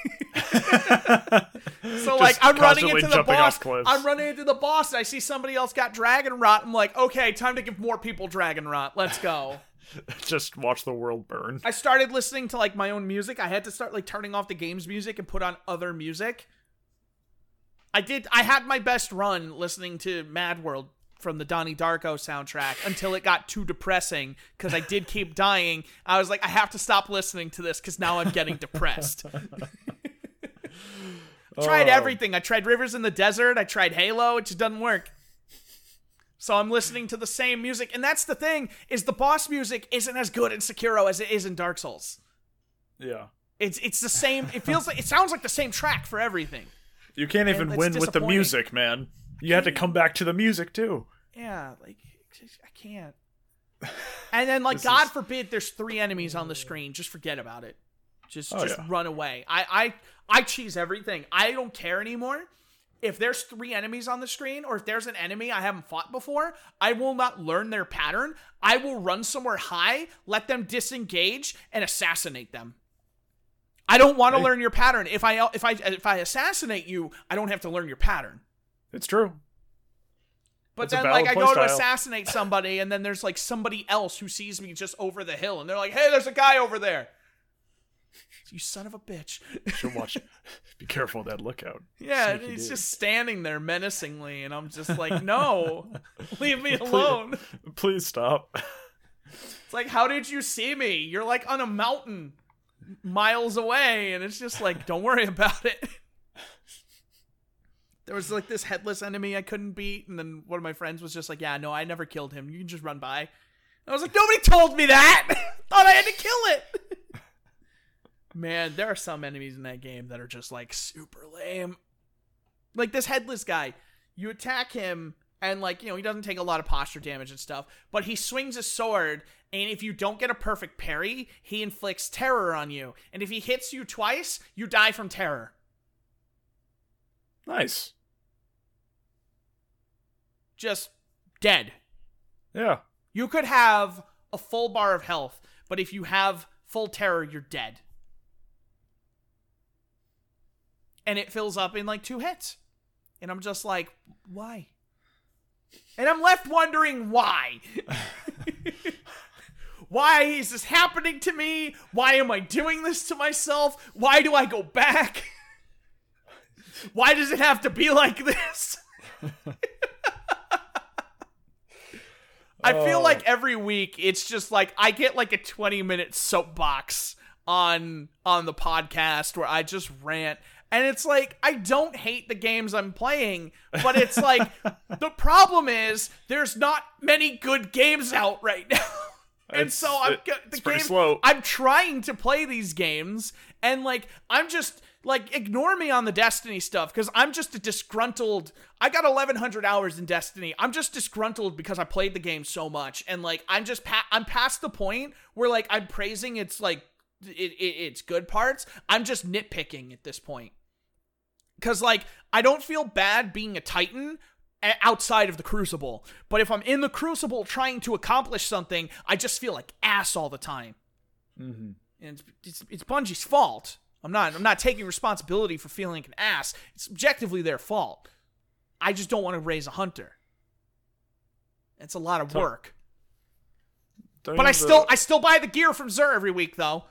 So like I'm running into the boss. I'm running into the boss and I see somebody else got dragon rot. I'm like, okay, time to give more people dragon rot. Let's go. just watch the world burn. I started listening to like my own music. I had to start like turning off the game's music and put on other music. I did I had my best run listening to Mad World from the Donnie Darko soundtrack until it got too depressing because I did keep dying. I was like, I have to stop listening to this because now I'm getting depressed. tried Oh. everything. I tried Rivers in the Desert. I tried Halo. It just doesn't work. So I'm listening to the same music, and that's the thing: is the boss music isn't as good in Sekiro as it is in Dark Souls. Yeah. It's it's the same. It feels like it sounds like the same track for everything. You can't even win with the music, man. You had to come back to the music too. Yeah, like I can't. And then, like, God is- forbid, there's three enemies on the screen. Just forget about it. Just Oh, just yeah. run away. I I I cheese everything. I don't care anymore. If there's three enemies on the screen, or if there's an enemy I haven't fought before, I will not learn their pattern. I will run somewhere high, let them disengage, and assassinate them. I don't want to Hey. learn your pattern. If I if I if I assassinate you, I don't have to learn your pattern. It's true. But It's then, like, I go to assassinate somebody, and then there's like somebody else who sees me just over the hill, and they're like, "Hey, there's a guy over there." You son of a bitch! You should watch. Be careful with that lookout. Yeah, Sneaky he's dude. just standing there menacingly, and I'm just like, "No, leave me alone." Please stop. It's like, how did you see me? You're like on a mountain, miles away, and it's just like, don't worry about it. There was like this headless enemy I couldn't beat, and then one of my friends was just like, "Yeah, no, I never killed him. You can just run by." I was like, "Nobody told me that. Thought I had to kill it." Man, there are some enemies in that game that are just like super lame. Like this headless guy, you attack him and like, you know, he doesn't take a lot of posture damage and stuff, but he swings a sword And if you don't get a perfect parry, he inflicts terror on you. And if he hits you twice, you die from terror. Nice. Just dead. Yeah. You could have a full bar of health, but if you have full terror, you're dead. And it fills up in like two hits. And I'm just like, why? And I'm left wondering why. why is this happening to me? Why am I doing this to myself? Why do I go back? why does it have to be like this? I feel Oh. like every week it's just like I get like a 20 minute soapbox on on the podcast where I just rant and it's like I don't hate the games I'm playing, but it's like the problem is there's not many good games out right now. and It's- so I'm it- the game slow. I'm trying to play these games and like I'm just like ignore me on the Destiny stuff cuz I'm just a disgruntled I got 1100 hours in Destiny. I'm just disgruntled because I played the game so much and like I'm just pa- I'm past the point where like I'm praising its like it, it its good parts. I'm just nitpicking at this point. Cuz like I don't feel bad being a titan outside of the crucible. But if I'm in the crucible trying to accomplish something, I just feel like ass all the time Mm-hmm. and it's, it's, it's Bungie's fault. I'm not I'm not taking responsibility for feeling like an ass. It's objectively their fault. I just don't want to raise a hunter. It's a lot of work. Don't But I still the- I still buy the gear from Xur every week though.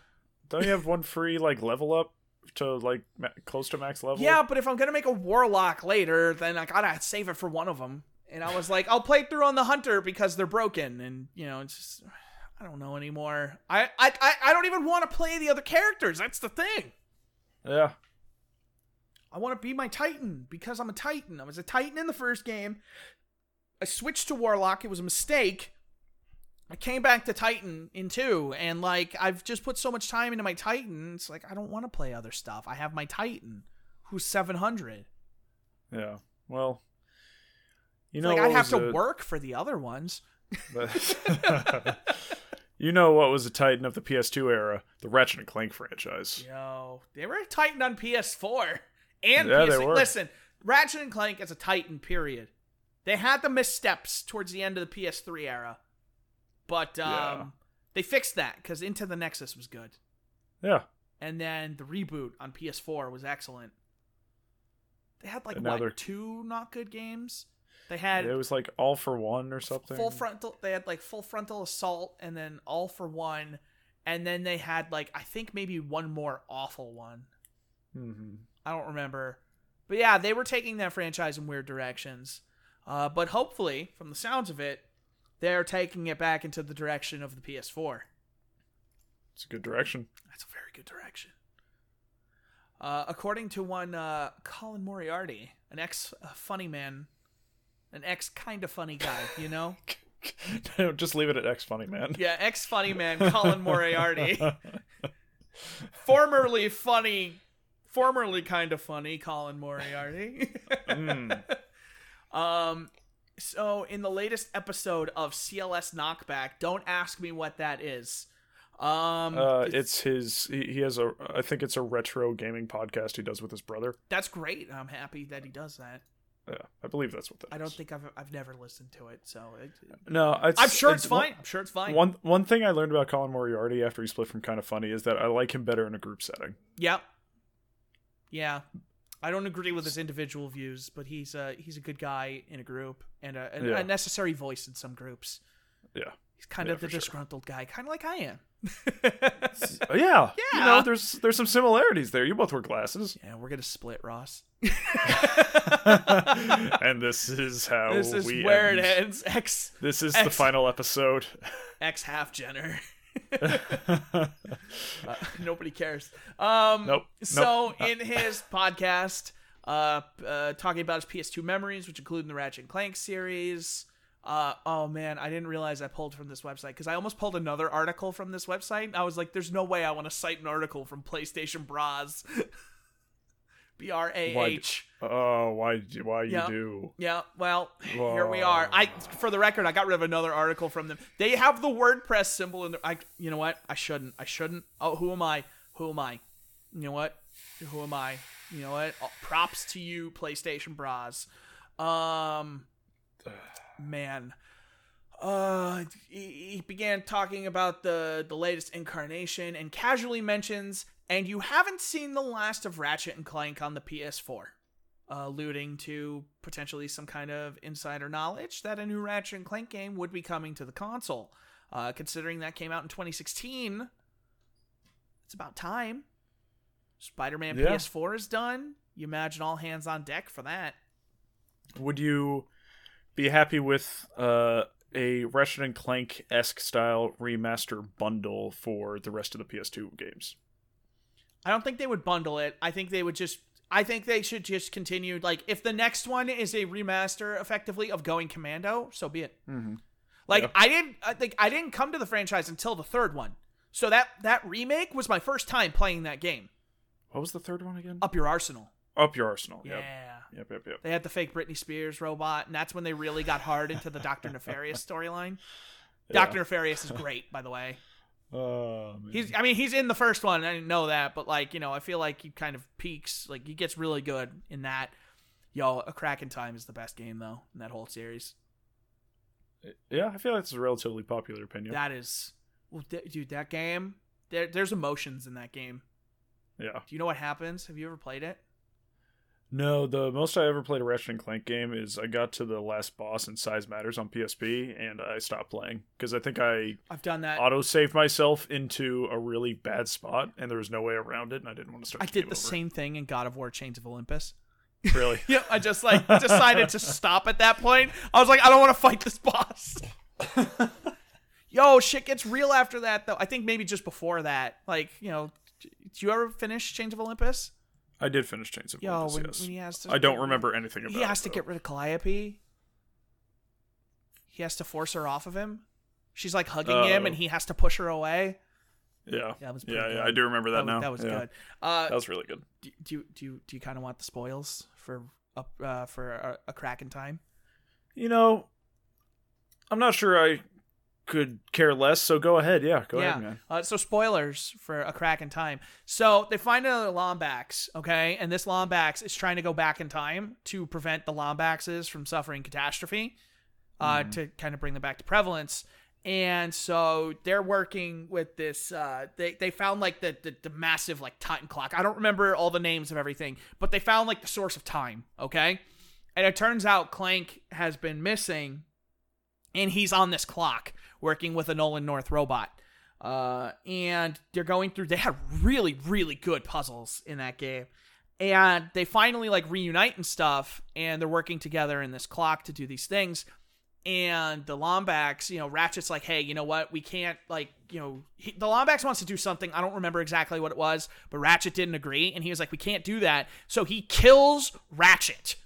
don't you have one free like level up to like ma- close to max level? Yeah, but if I'm gonna make a warlock later, then I gotta save it for one of them. And I was like, I'll play through on the hunter because they're broken, and you know, it's just I don't know anymore. I I I, I don't even want to play the other characters. That's the thing. Yeah. I want to be my Titan because I'm a Titan. I was a Titan in the first game. I switched to Warlock. It was a mistake. I came back to Titan in two, and like I've just put so much time into my Titan. It's like I don't want to play other stuff. I have my Titan, who's seven hundred. Yeah. Well, you know like I'd have to a- work for the other ones. you know what was a titan of the PS2 era? The Ratchet and Clank franchise. Yo, they were a Titan on PS4 and Yeah, PS. they were. Listen, Ratchet and Clank is a Titan. Period. They had the missteps towards the end of the PS3 era, but um, Yeah. they fixed that because Into the Nexus was good, Yeah. and then the reboot on PS4 was excellent. They had like what they're- two not good games. They had It was like all for one or something. full frontal. They had like full frontal assault, and then all for one, and then they had like I think maybe one more awful one. hmm I don't remember. But yeah, they were taking that franchise in weird directions. Uh, but hopefully, from the sounds of it, they're taking it back into the direction of the PS4. It's a good direction. That's a very good direction. Uh, according to one uh, Colin Moriarty, an ex funny man, an ex kind of funny guy, you know? no, Just leave it at ex Funny Man. Yeah, ex funny man Colin Moriarty. formerly funny, formerly kind of funny Colin Moriarty. Mm. Um, so in the latest episode of CLS Knockback, don't ask me what that is. Um, Uh, it's his. He, he has a. I think it's a retro gaming podcast he does with his brother. that's great. I'm happy that he does that. Yeah, I believe that's what that I don't think I've I've never listened to it, so it, No, it's, I'm sure it's, one- fine. I'm sure it's fine. One one thing I learned about Colin Moriarty after he split from Kind of Funny is that I like him better in a group setting. Yep. Yeah. I don't agree with his individual views, but he's a he's a good guy in a group and a, a, Yeah. a necessary voice in some groups. Yeah. He's kind Yeah, of the for sure. disgruntled guy, kind of like I am. Oh, yeah. You know, there's there's some similarities there. You both wear glasses. yeah, we're gonna split, Ross. and this is how this is we where end. it ends. X This is the final episode. X half Jenner. Uh, nobody cares. Um, Nope. So Nope. in his podcast, uh, uh, talking about his PS2 memories, which include the Ratchet and Clank series. Uh, oh man, I didn't realize I pulled from this website because I almost pulled another article from this website. I was like, "There's no way I want to cite an article from PlayStation Brahs." B R A H. Oh, why? Why you Yeah. do? Yeah, well, here we are. I, for the record, I got rid of another article from them. They have the WordPress symbol in there. I, you know what? I shouldn't. I shouldn't. Oh, who am I? Who am I? You know what? Who am I? You know what? Oh, props to you, PlayStation Brahs. Um, man. Uh, he began talking about the the latest incarnation and casually mentions, and you haven't seen the last of Ratchet and Clank on the PS4 alluding to potentially some kind of insider knowledge that a new Ratchet and Clank game would be coming to the console. Uh, considering that came out in 2016, it's about time. Spider-Man Yeah. PS4 is done. You imagine all hands on deck for that. Would you be happy with uh, a Ratchet and Clank esque style remaster bundle for the rest of the PS2 games? I don't think they would bundle it. I think they would just. I think they should just continue. Like, if the next one is a remaster, effectively of Going Commando, so be it. Mm-hmm. Like, Yeah. I didn't. I think I didn't come to the franchise until the third one. So that that remake was my first time playing that game. What was the third one again? Up your arsenal. Up your arsenal. Yeah. Yep. Yep. Yep. Yep. They had the fake Britney Spears robot, and that's when they really got hard into the Doctor Nefarious storyline. Doctor Nefarious is great, by the way. Oh. He's, I mean, he's in the first one. I didn't know that, but like, you know, I feel like he kind of peaks. Like, he gets really good in that. Yo, A Crack in Time is the best game though in that whole series. yeah, I feel like it's a relatively popular opinion. That is, well, th- dude, that game. There, there's emotions in that game. yeah. Do you know what happens? Have you ever played it? No, the most I ever played a Ratchet and Clank game is I got to the last boss in Size Matters on PSP and I stopped playing because I think I I've done that. auto saved myself into a really bad spot and there was no way around it and I didn't want to start. I the did game the over. same thing in God of War: Chains of Olympus. Really? Yeah, I just like decided to stop at that point. I was like, I don't want to fight this boss. Yo, shit gets real after that though. I think maybe just before that. Like, you know, d- did you ever finish Chains of Olympus? I did finish Chains of Yo, Olympus. when, yes. when he has to I don't remember anything about. It. He has it, to though. get rid of Calliope. He has to force her off of him. She's like hugging him Oh. and he has to push her away. Yeah. Was yeah, yeah. I do remember that, That was, now. that was Yeah. good. Uh, That was really good. do, do you do you do you kind of want the spoils for up uh, for a, a crack in time? You know, I'm not sure I could care less. So go ahead. Yeah, go yeah. ahead, man. Uh, so spoilers for a crack in time. So they find another Lombax, okay, and this Lombax is trying to go back in time to prevent the Lombaxes from suffering catastrophe, uh, to kind of bring them back to prevalence. And so they're working with this. Uh, they they found like the, the the massive like Titan clock. I don't remember all the names of everything, but they found like the source of time. Okay, and it turns out Clank has been missing, and he's on this clock working with a Nolan North robot. Uh, and they're going through. They had really, really good puzzles in that game, and they finally like reunite and stuff. And they're working together in this clock to do these things. And the Lombax, you know, Ratchet's like, hey, you know what? We can't like, you know, he, the Lombax wants to do something. I don't remember exactly what it was, but Ratchet didn't agree, and he was like, we can't do that. So he kills Ratchet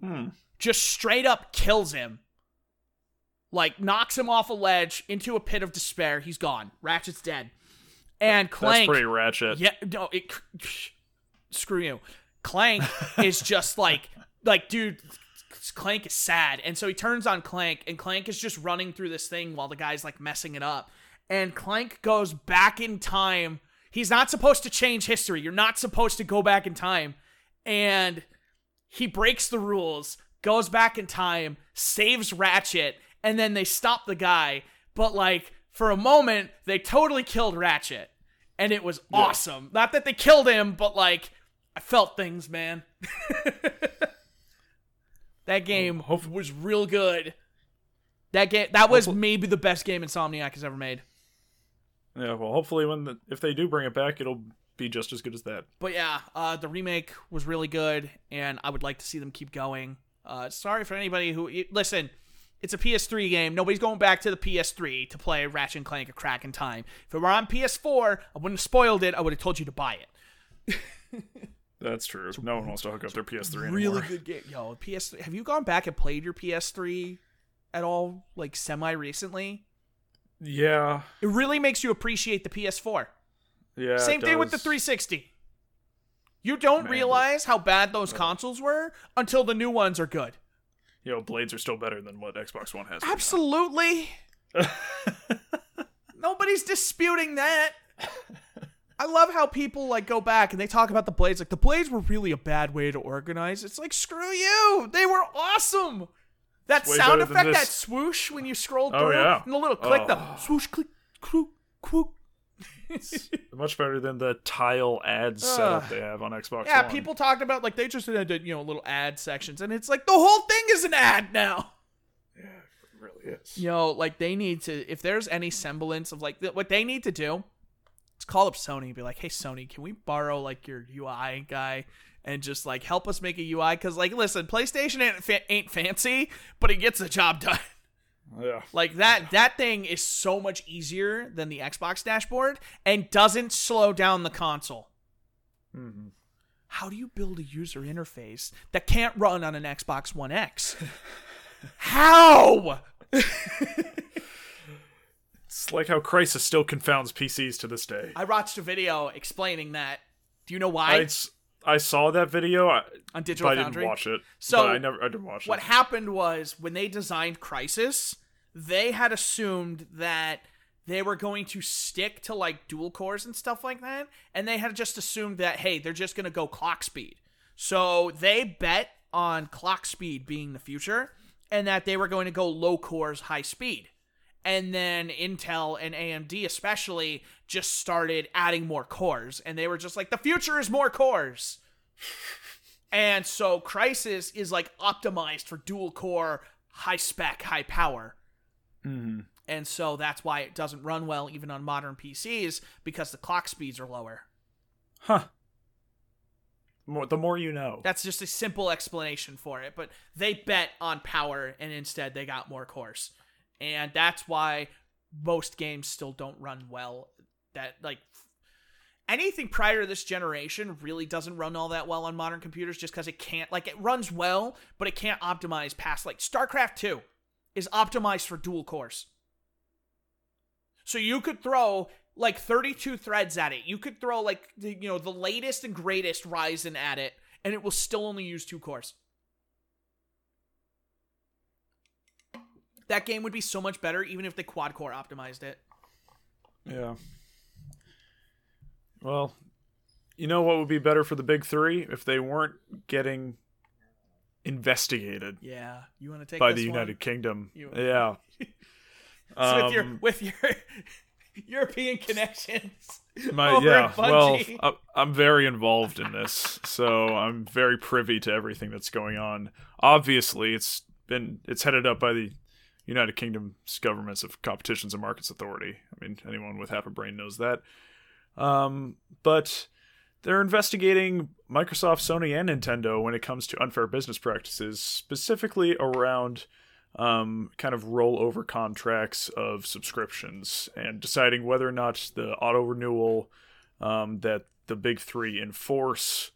Hmm. just straight up kills him. Like knocks him off a ledge into a pit of despair. He's gone. Ratchet's dead. And That's Clank pretty ratchet. Yeah, no, it screw you. Clank is just like like dude Clank is sad. And so he turns on Clank and Clank is just running through this thing while the guy's like messing it up. And Clank goes back in time. He's not supposed to change history. You're not supposed to go back in time. And he breaks the rules, goes back in time, saves Ratchet, and then they stop the guy. But like for a moment, they totally killed Ratchet, and it was awesome. Not that they killed him, but like I felt things, man. that game hope- was real good. That game that was Hopefully- maybe the best game Insomniac has ever made. Yeah, well, hopefully when the, if they do bring it back, it'll be just as good as that. But yeah, uh, the remake was really good, and I would like to see them keep going. Uh, sorry for anybody who listen. It's a PS3 game. Nobody's going back to the PS3 to play Ratchet and Clank: A Crack in Time. If it were on PS4, I wouldn't have spoiled it. I would have told you to buy it. That's true. No one wants to hook up their PS3 anymore. Really good game. Yo, PS3. Have you gone back and played your PS3 at all, like semi recently? Yeah, It really makes you appreciate the PS4. yeah. Same thing with the 360. You don't Man, realize how bad those consoles were until the new ones are good. You know, blades are still better than what Xbox One has. Absolutely. Nobody's disputing that. I love how people like go back and they talk about the blades like the blades were really a bad way to organize. It's like screw you. They were awesome. That sound effect, that swoosh when you scroll oh, through, Oh, yeah. and the little click, Oh. the swoosh, click, cloop, cloop. Much better than the tile ad setup they have on Xbox yeah, One. people talked about like they just did you know little ad sections, and it's like the whole thing is an ad now. Yeah, it really is. you know, like they need to if there's any semblance of like th- what they need to do, is call up Sony and be like, "Hey Sony, can we borrow like your UI guy and just like help us make a UI?" Because like, listen, PlayStation ain't, fa- ain't fancy, but it gets the job done. Yeah. Like that that thing is so much easier than the Xbox dashboard and doesn't slow down the console. Mhm. How do you build a user interface that can't run on an Xbox One X? How? It's like how Crysis still confounds PCs to this day. I watched a video explaining that. Do you know why? I, s- I saw that video, I, on Digital but I didn't watch it. So, I never, I didn't watch what it. happened was when they designed Crysis, they had assumed that they were going to stick to like dual cores and stuff like that, and they had just assumed that hey, they're just going to go clock speed. So they bet on clock speed being the future, and that they were going to go low cores, high speed. And then Intel and AMD especially just started adding more cores, and they were just like, the future is more cores. And so Crysis is like optimized for dual core, high spec, high power. Mhm. And so that's why it doesn't run well even on modern PCs because the clock speeds are lower. Huh. More, the more you know. That's just a simple explanation for it. But they bet on power and instead they got more cores. And that's why most games still don't run well. That, like, anything prior to this generation really doesn't run all that well on modern computers just because it can't, like, it runs well, but it can't optimize past, like, StarCraft 2 is optimized for dual cores. So you could throw like 32 threads at it. You could throw like the, you know the latest and greatest Ryzen at it, and it will still only use two cores. That game would be so much better even if they quad core optimized it. Yeah. Well, you know what would be better for the big three if they weren't getting investigated Yeah, you want to take by the one? United Kingdom. You- Yeah. So with your Um, with your European connections. My yeah, well, I'm very involved in this, so I'm very privy to everything that's going on. Obviously, it's been it's headed up by the United Kingdom's government's of Competitions and Markets Authority. I mean, anyone with half a brain knows that. Um, but they're investigating Microsoft, Sony, and Nintendo when it comes to unfair business practices, specifically around um, kind of rollover contracts of subscriptions and deciding whether or not the auto renewal um, that the big three enforce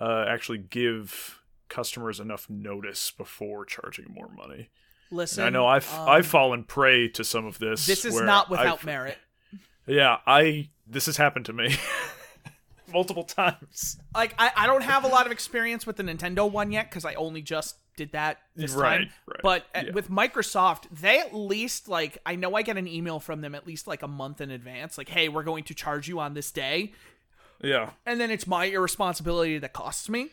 uh, actually give customers enough notice before charging more money. Listen, And I know I've um, I've fallen prey to some of this. This is not without I've- merit. Yeah, I this has happened to me multiple times. Like I, I don't have a lot of experience with the Nintendo one yet because I only just did that this Right, time. right, But uh, yeah. with Microsoft, they at least like I know I get an email from them at least like a month in advance, like, hey, we're going to charge you on this day, Yeah, and then it's my irresponsibility that costs me.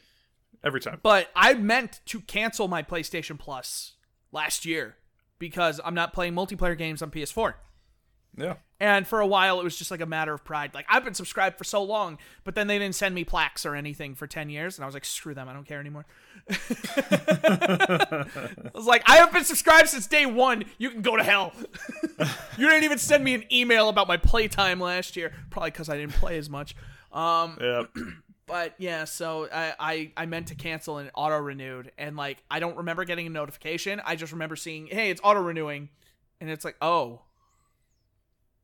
every time. But I meant to cancel my PlayStation Plus last year because I'm not playing multiplayer games on PS4. Yeah. And for a while, it was just like a matter of pride. Like, I've been subscribed for so long, but then they didn't send me plaques or anything for 10 years. And I was like, screw them. I don't care anymore. I was like, I have been subscribed since day one. You can go to hell. you didn't even send me an email about my playtime last year. Probably because I didn't play as much. Um, Yeah. but yeah, so I, I I meant to cancel and auto renewed, and like I don't remember getting a notification. I just remember seeing, hey, it's auto renewing, and it's like, oh.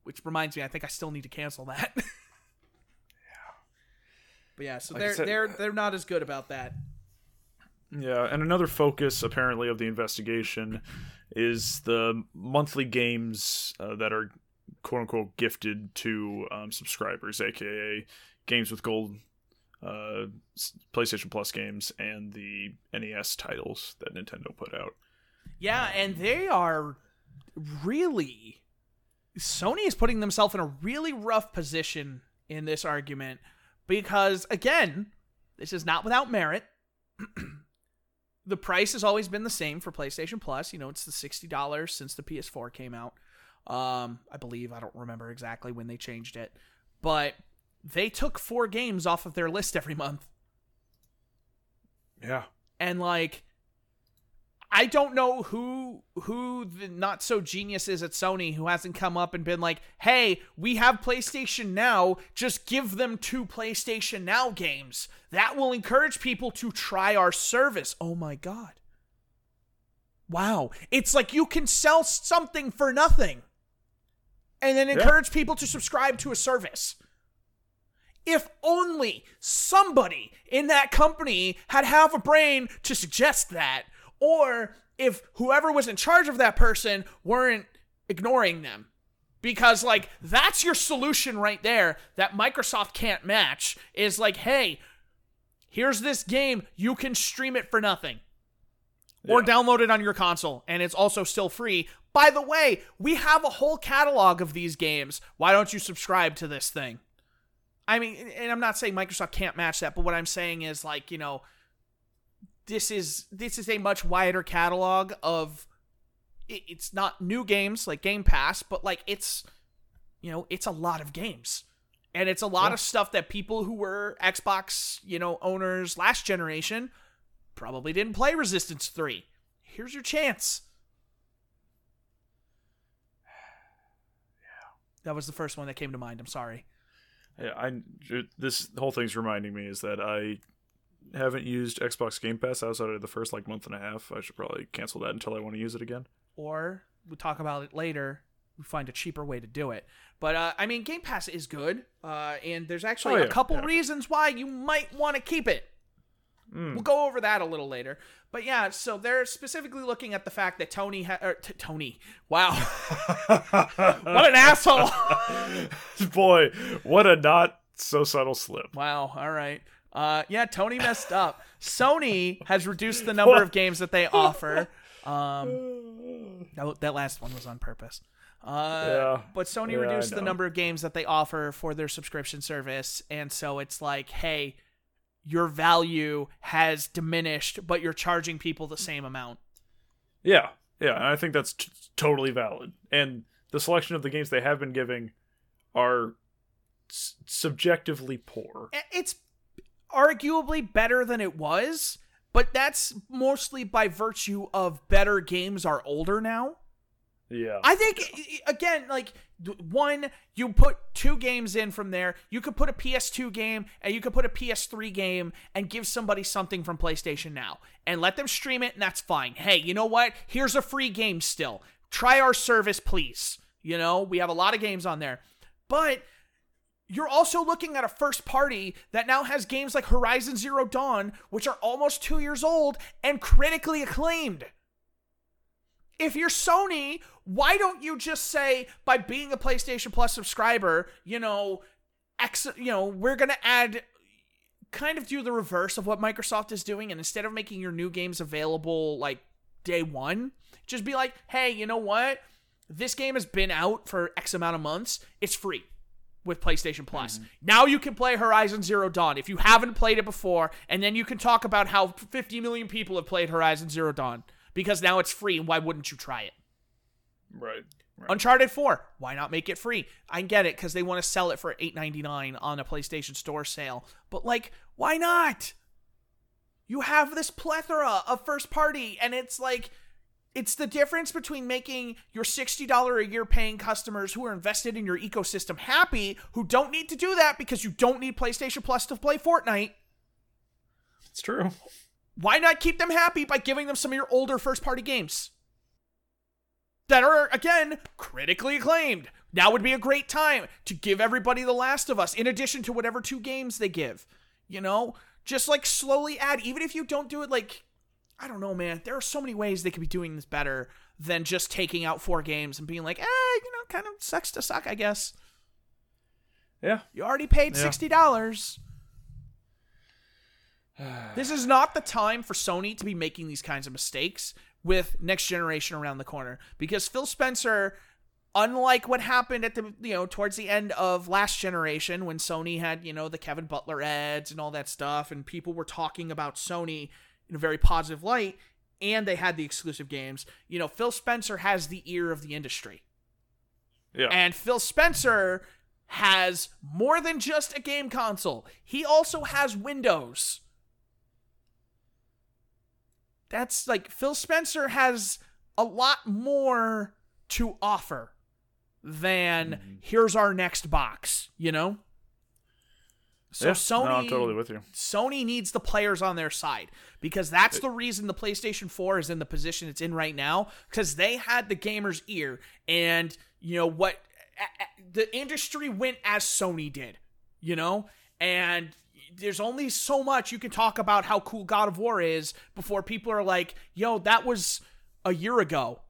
Which reminds me, I think I still need to cancel that. yeah. But yeah, so Like they're said- they're they're not as good about that. Yeah, and another focus apparently of the investigation is the monthly games uh, that are quote unquote gifted to um, subscribers, aka games with gold uh, PlayStation Plus games and the NES titles that Nintendo put out. Yeah, and they are really Sony is putting themselves in a really rough position in this argument because again, this is not without merit. the price has always been the same for PlayStation Plus. You know, it's the $60 since the PS4 came out. Um, I believe I don't remember exactly when they changed it, but they took four games off of their list every month. Yeah. and like I don't know who who the not so genius is at Sony who hasn't come up and been like, "Hey, we have PlayStation Now, just give them two PlayStation Now games. That will encourage people to try our service." Oh my god. Wow. It's like you can sell something for nothing and then encourage people to subscribe to a service. If only somebody in that company had half a brain to suggest that, or if whoever was in charge of that person weren't ignoring them. Because, like, that's your solution right there that Microsoft can't match is like, hey, here's this game, you can stream it for nothing. Or download it on your console, and it's also still free. By the way, we have a whole catalog of these games. Why don't you subscribe to this thing? I mean, and I'm not saying Microsoft can't match that, but what I'm saying is like, you know, this is this is a much wider catalog of it- it's not new games like Game Pass, but like it's you know, it's a lot of games. And it's a lot Yeah. of stuff that people who were Xbox, you know, owners last generation probably didn't play Resistance 3. Here's your chance. Yeah. That was the first one that came to mind. I'm sorry. Yeah, I this whole thing's reminding me is that I haven't used Xbox Game Pass outside of the first like month and a half. I should probably cancel that until I want to use it again. or we'll talk about it later. We find a cheaper way to do it. But uh, I mean, Game Pass is good, uh, and there's actually Oh, a couple yeah. reasons why you might want to keep it. Mm. We'll go over that a little later. But yeah, so they're specifically looking at the fact that Tony, ha- er, t- Tony, wow, what an asshole! Boy, what a not so subtle slip. wow, all right. Uh, yeah, Tony messed up. Sony has reduced the number of games that they offer. Um, that, that last one was on purpose. Uh, Yeah. But Sony Yeah, reduced the number of games that they offer for their subscription service, and so it's like, hey, your value has diminished, but you're charging people the same amount. Yeah, yeah, and I think that's t- totally valid. And the selection of the games they have been giving are s- subjectively poor. It's arguably better than it was, but that's mostly by virtue of better games are older now. Yeah, I think again, like one, you put two games in from there. You could put a PS2 game and you could put a PS3 game and give somebody something from PlayStation Now and let them stream it, and that's fine. Hey, you know what? Here's a free game still. Try our service, please. You know, we have a lot of games on there, but you're also looking at a first party that now has games like Horizon Zero Dawn, which are almost two years old and critically acclaimed if you're Sony, why don't you just say by being a PlayStation Plus subscriber, you know, X, you know, we're gonna add, kind of do the reverse of what Microsoft is doing, and instead of making your new games available like day one, just be like, hey, you know what? This game has been out for X amount of months. It's free with PlayStation Plus. Mm-hmm. Now you can play Horizon Zero Dawn if you haven't played it before, and then you can talk about how 50 million people have played Horizon Zero Dawn because now it's free, and why wouldn't you try it? Right. right. Uncharted 4, why not make it free? I get it because they want to sell it for $8.99 on a PlayStation Store sale, but like, why not? You have this plethora of first party, and it's like, it's the difference between making your $60 a year paying customers who are invested in your ecosystem happy, who don't need to do that because you don't need PlayStation Plus to play Fortnite. It's true. Why not keep them happy by giving them some of your older first party games? That are, again, critically acclaimed. Now would be a great time to give everybody The Last of Us in addition to whatever two games they give. You know? Just like slowly add, even if you don't do it like, I don't know, man. There are so many ways they could be doing this better than just taking out four games and being like, eh, you know, kind of sucks to suck, I guess. Yeah. You already paid Yeah. $60. this is not the time for Sony to be making these kinds of mistakes with next generation around the corner. Because Phil Spencer unlike what happened at the you know towards the end of last generation when Sony had you know the Kevin Butler ads and all that stuff and people were talking about Sony in a very positive light and they had the exclusive games you know Phil Spencer has the ear of the industry. Yeah. and Phil Spencer has more than just a game console. He also has Windows that's like Phil Spencer has a lot more to offer than Mm-hmm. here's our next box, you know? So yeah. Sony No, I'm totally with you. Sony needs the players on their side because that's the reason the PlayStation 4 is in the position it's in right now because they had the gamer's ear and you know what a- a- the industry went as Sony did, you know? And there's only so much you can talk about how cool God of War is before people are like, "Yo, that was a year ago."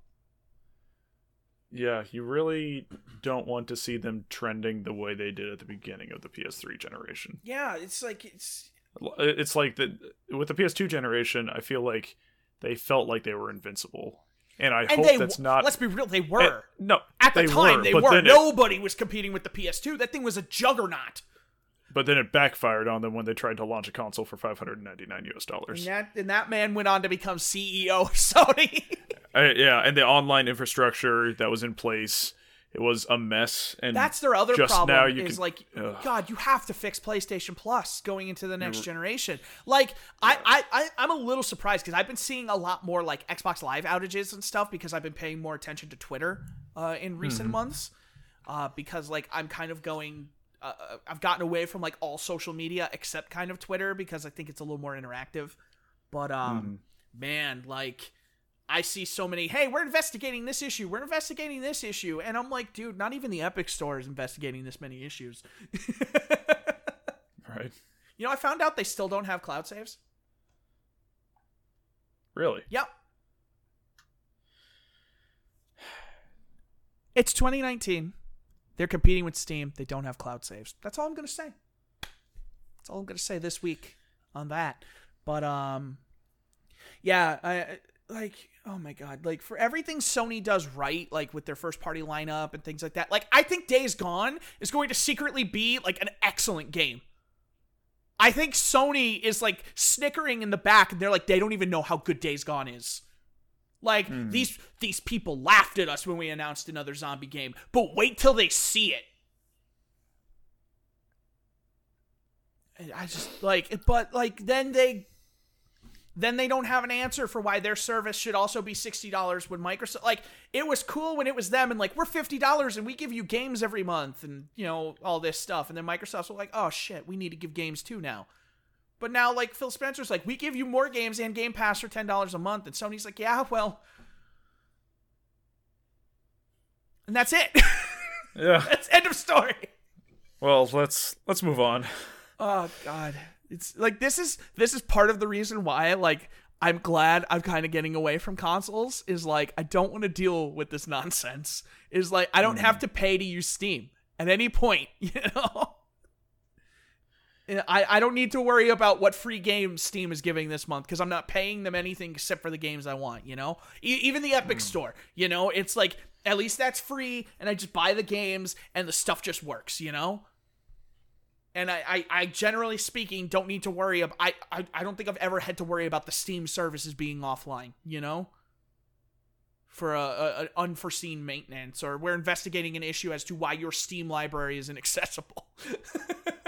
Yeah, you really don't want to see them trending the way they did at the beginning of the PS3 generation. Yeah, it's like it's It's like the with the PS2 generation, I feel like they felt like they were invincible, and I and hope they that's not. let's be real, they eh, were. no, At the time, were, they were. Then it, Nobody was competing with the PS2. That thing was a juggernaut. But then it backfired on them when they tried to launch a console for 599 US And dollars. that, and that man went on to become CEO of Sony. Uh, yeah, and the online infrastructure that was in place, it was a mess. And That's their other just problem. now you is can- like, Ugh. God, you have to fix PlayStation Plus going into the next generation. Like, I, I, I, I'm a little surprised because I've been seeing a lot more like Xbox Live outages and stuff because I've been paying more attention to Twitter uh, in recent Mm-hmm. months. Uh, because like I'm kind of going, uh, I've gotten away from like all social media except kind of Twitter because I think it's a little more interactive. But um, Mm-hmm. man, like I see so many, hey, we're investigating this issue, we're investigating this issue. And I'm like, dude, not even the Epic Store is investigating this many issues. right, You know, I found out they still don't have cloud saves. really, Yep. It's 2019. They're competing with Steam. They don't have cloud saves. That's all I'm going to say. That's all I'm going to say this week on that. But um yeah, I like oh my god, like for everything Sony does right like with their first party lineup and things like that. Like I think Days Gone is going to secretly be like an excellent game. I think Sony is like snickering in the back and they're like they don't even know how good Days Gone is. Like hmm. these these people laughed at us when we announced another zombie game, but wait till they see it. And I just like but like then they then they don't have an answer for why their service should also be $60 when Microsoft like it was cool when it was them and like we're $50 and we give you games every month and you know all this stuff and then Microsoft's like oh shit we need to give games too now. But now like Phil Spencer's like we give you more games and Game Pass for $10 a month and Sony's like yeah well and that's it. yeah. that's end of story. Well, let's let's move on. Oh god. It's like this is this is part of the reason why like I'm glad I'm kind of getting away from consoles is like I don't want to deal with this nonsense. Is like I don't hmm. have to pay to use Steam at any point, you know. I, I don't need to worry about what free games Steam is giving this month because I'm not paying them anything except for the games I want, you know? E- even the Epic hmm. Store, you know? It's like, at least that's free, and I just buy the games, and the stuff just works, you know? and I, I, I generally speaking don't need to worry about I, I I don't think I've ever had to worry about the Steam services being offline, you know? For a, a, an unforeseen maintenance, or we're investigating an issue as to why your Steam library isn't accessible.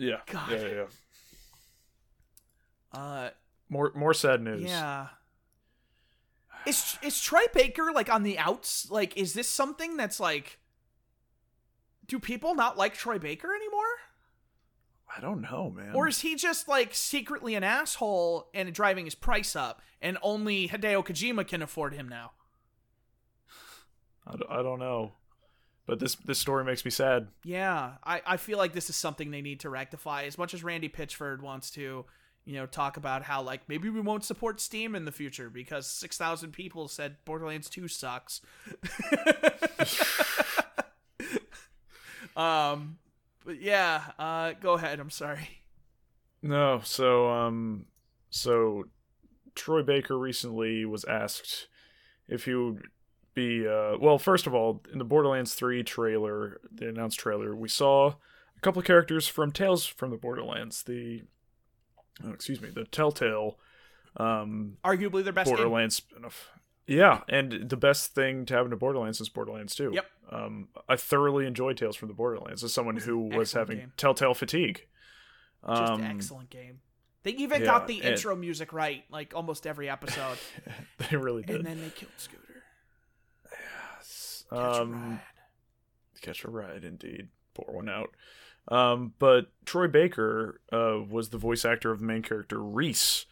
Yeah. God. Yeah, yeah, yeah. Uh, More more sad news. yeah. Is is Troy Baker like on the outs? Like, is this something that's like? Do people not like Troy Baker anymore? I don't know, man. Or is he just like secretly an asshole and driving his price up, and only Hideo Kojima can afford him now? I, d- I don't know. But this this story makes me sad. Yeah, I, I feel like this is something they need to rectify. As much as Randy Pitchford wants to, you know, talk about how like maybe we won't support Steam in the future because six thousand people said Borderlands Two sucks. um, but yeah, uh, go ahead. I'm sorry. No, so um, so Troy Baker recently was asked if he would be uh, well. First of all, in the Borderlands Three trailer, the announced trailer, we saw a couple of characters from Tales from the Borderlands. The oh, excuse me, the Telltale um, Arguably their best. Borderlands spin-off. Yeah, and the best thing to happen to Borderlands is Borderlands 2. Yep. Um, I thoroughly enjoyed Tales from the Borderlands as someone who was having game. Telltale fatigue. Just Um, an excellent game. They even yeah, got the intro music right, like almost every episode. they really did. and then they killed Scooter. Yes. Catch a Um, ride. Catch a ride, indeed. Pour one out. Um, but Troy Baker uh, was the voice actor of the main character Rhys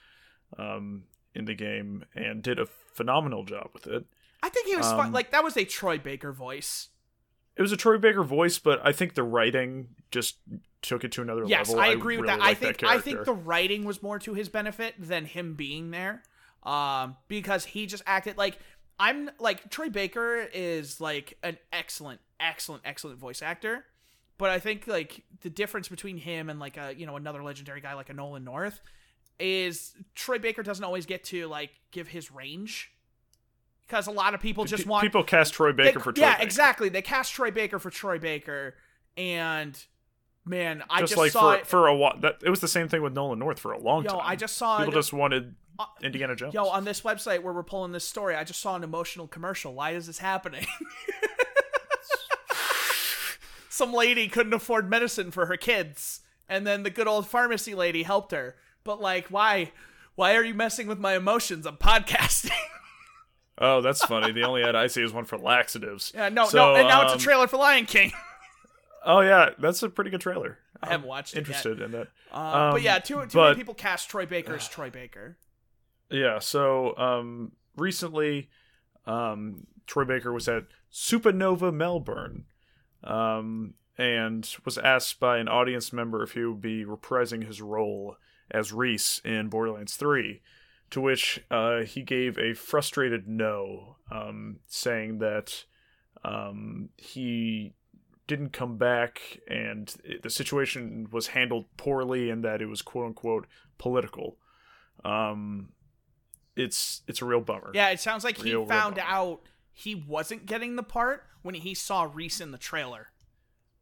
um, in the game and did a phenomenal job with it. I think he was fun. um, Like that was a Troy Baker voice. It was a Troy Baker voice, but I think the writing just took it to another Yes, level. Yes, I agree with really that. I think that I think the writing was more to his benefit than him being there. Um, because he just acted like I'm like Troy Baker is like an excellent, excellent, excellent voice actor. But I think like the difference between him and like a you know another legendary guy like a Nolan North is Troy Baker doesn't always get to like give his range because a lot of people just want people cast Troy they- Baker for Troy yeah Baker. exactly they cast Troy Baker for Troy Baker and man I Just, just, like saw for it for a while, that it was the same thing with Nolan North for a long Yo, time. I just saw people it- just wanted Uh, Indiana Jones. Yo, on this website where we're pulling this story, I just saw an emotional commercial. Why is this happening? Some lady couldn't afford medicine for her kids, and then the good old pharmacy lady helped her. But like, why? Why are you messing with my emotions? I'm podcasting. oh, that's funny. The only ad I see is one for laxatives. yeah, no, So, no, and now it's um, a trailer for Lion King. Oh yeah, that's a pretty good trailer. I haven't watched it yet. Interested in that. Uh, but um, yeah, too, too but- many people cast Troy Baker as Troy Baker. Yeah, so um recently um Troy Baker was at Supernova Melbourne um and was asked by an audience member if he would be reprising his role as Rhys in Borderlands 3 to which uh he gave a frustrated no um saying that um he didn't come back and the situation was handled poorly and that it was quote unquote political. Um it's it's a real bummer. Yeah, it sounds like he Real, real found out he wasn't getting the part when he saw Rhys in the trailer.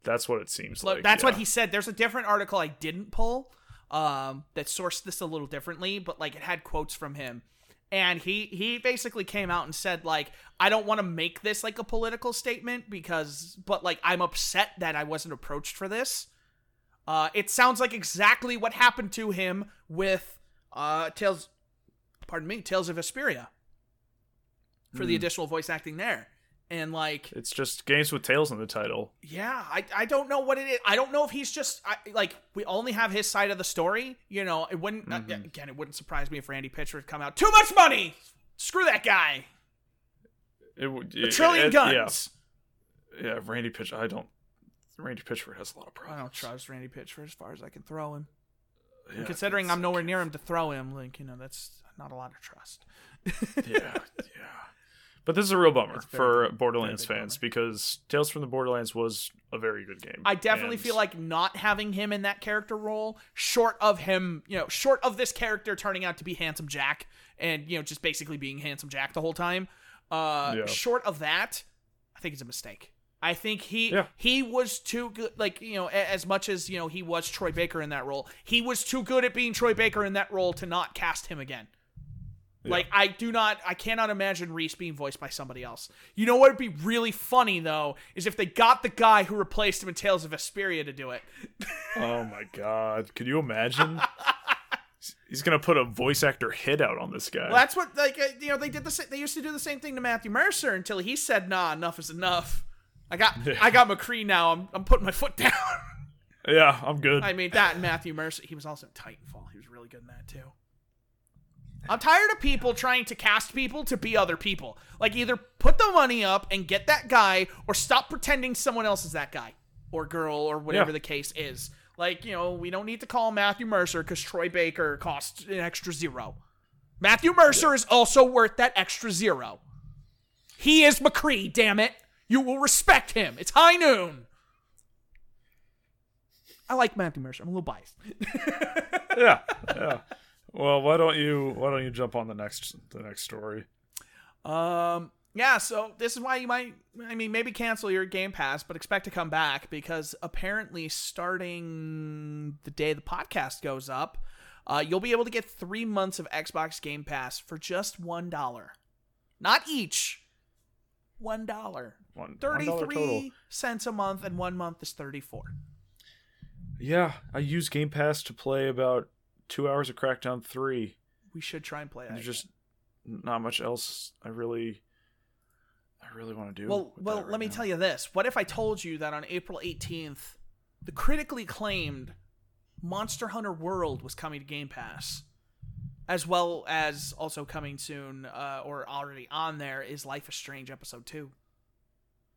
That's what it seems like. that's what he said. There's a different article I didn't pull um, that sourced this a little differently, but like it had quotes from him. And he he basically came out and said like I don't want to make this like a political statement because but like I'm upset that I wasn't approached for this. Uh, it sounds like exactly what happened to him with uh, Tales, pardon me, Tales of Vesperia for the Hmm. additional voice acting there. And like It's just games with tails in the title. yeah, I, I don't know what it is. I don't know if he's just I, like we only have his side of the story. You know, it wouldn't uh, Mhm. again. It wouldn't surprise me if Randy Pitchford come out. Too much money. Screw that guy. It would A trillion it- guns. Yeah, yeah. Randy Pitch. I don't. Randy Pitchford has a lot of I problems. don't trust Randy Pitchford as far as I can throw him. Yeah, Considering I'm nowhere near him to throw him, like you know, that's not a lot of trust. yeah, yeah. But this is a real bummer for big- Borderlands fans because Tales from the Borderlands was a very good game. I definitely And- feel like not having him in that character role, short of him, you know, short of this character turning out to be Handsome Jack and, you know, just basically being Handsome Jack the whole time, uh, Yeah. short of that, I think it's a mistake. I think he Yeah. he was too good like you know a- as much as you know he was Troy Baker in that role he was too good at being Troy Baker in that role to not cast him again like I do not I cannot imagine Rhys being voiced by somebody else. You know what would be really funny though is if they got the guy who replaced him in Tales of Vesperia to do it. Oh my god! Can you imagine? He's gonna put a voice actor hit out on this guy. Well, that's what like uh, you know they did the sa- they used to do the same thing to Matthew Mercer until he said nah enough is enough. I got I got McCree now. I'm I'm putting my foot down. yeah, I'm good. I mean that and Matthew Mercer. He was also in Titanfall. He was really good in that too. I'm tired of people trying to cast people to be other people. Like either put the money up and get that guy, or stop pretending someone else is that guy or girl or whatever Yeah. the case is. Like you know, we don't need to call Matthew Mercer because Troy Baker costs an extra zero. Matthew Mercer is also worth that extra zero. He is McCree. Damn it! You will respect him. It's high noon. I like Matthew Mercer. I'm a little biased. yeah, yeah. Well, why don't you why don't you jump on the next the next story? Um, yeah, so this is why you might, I mean, maybe cancel your Game Pass, but expect to come back because apparently, starting the day the podcast goes up, uh, you'll be able to get three months of Xbox Game Pass for just one dollar, not each, one dollar, One thirty $1 total. cents a month, and one month is thirty four. Yeah, I use Game Pass to play about two hours of Crackdown three. We should try and play that. There's just not much else I really I really want to do. Well, well, right let me now. tell you this. What if I told you that on April 18th, the critically acclaimed Monster Hunter World was coming to Game Pass, as well as also coming soon, uh, or already on there, is Life is Strange Episode Two,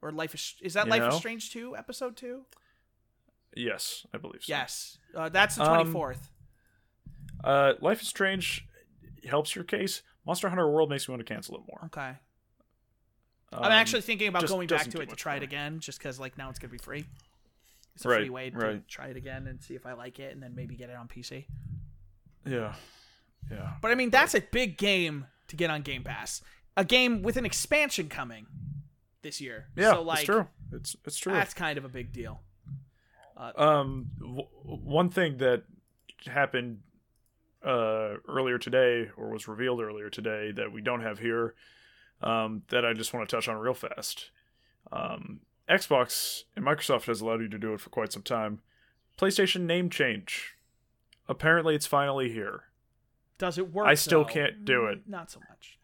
or Life is is that You Life is? Strange Two Episode Two? Yes, I believe so. Yes, uh, that's the Um, 24th. Uh, Life is Strange helps your case. Monster Hunter World makes me want to cancel it more. okay, Um, I'm actually thinking about going back to it to try it again, just because like now it's gonna be free. It's a Right, free way to right. try it again and see if I like it, and then maybe get it on PC. Yeah, yeah. But I mean, that's a big game to get on Game Pass. A game with an expansion coming this year. Yeah, so like it's true. It's it's true. that's kind of a big deal. Um, w- one thing that happened uh earlier today, or was revealed earlier today, that we don't have here, um, that I just want to touch on real fast. Um, Xbox and Microsoft has allowed you to do it for quite some time. PlayStation name change. Apparently, it's finally here. Does it work? I still though? can't do it. Not so much.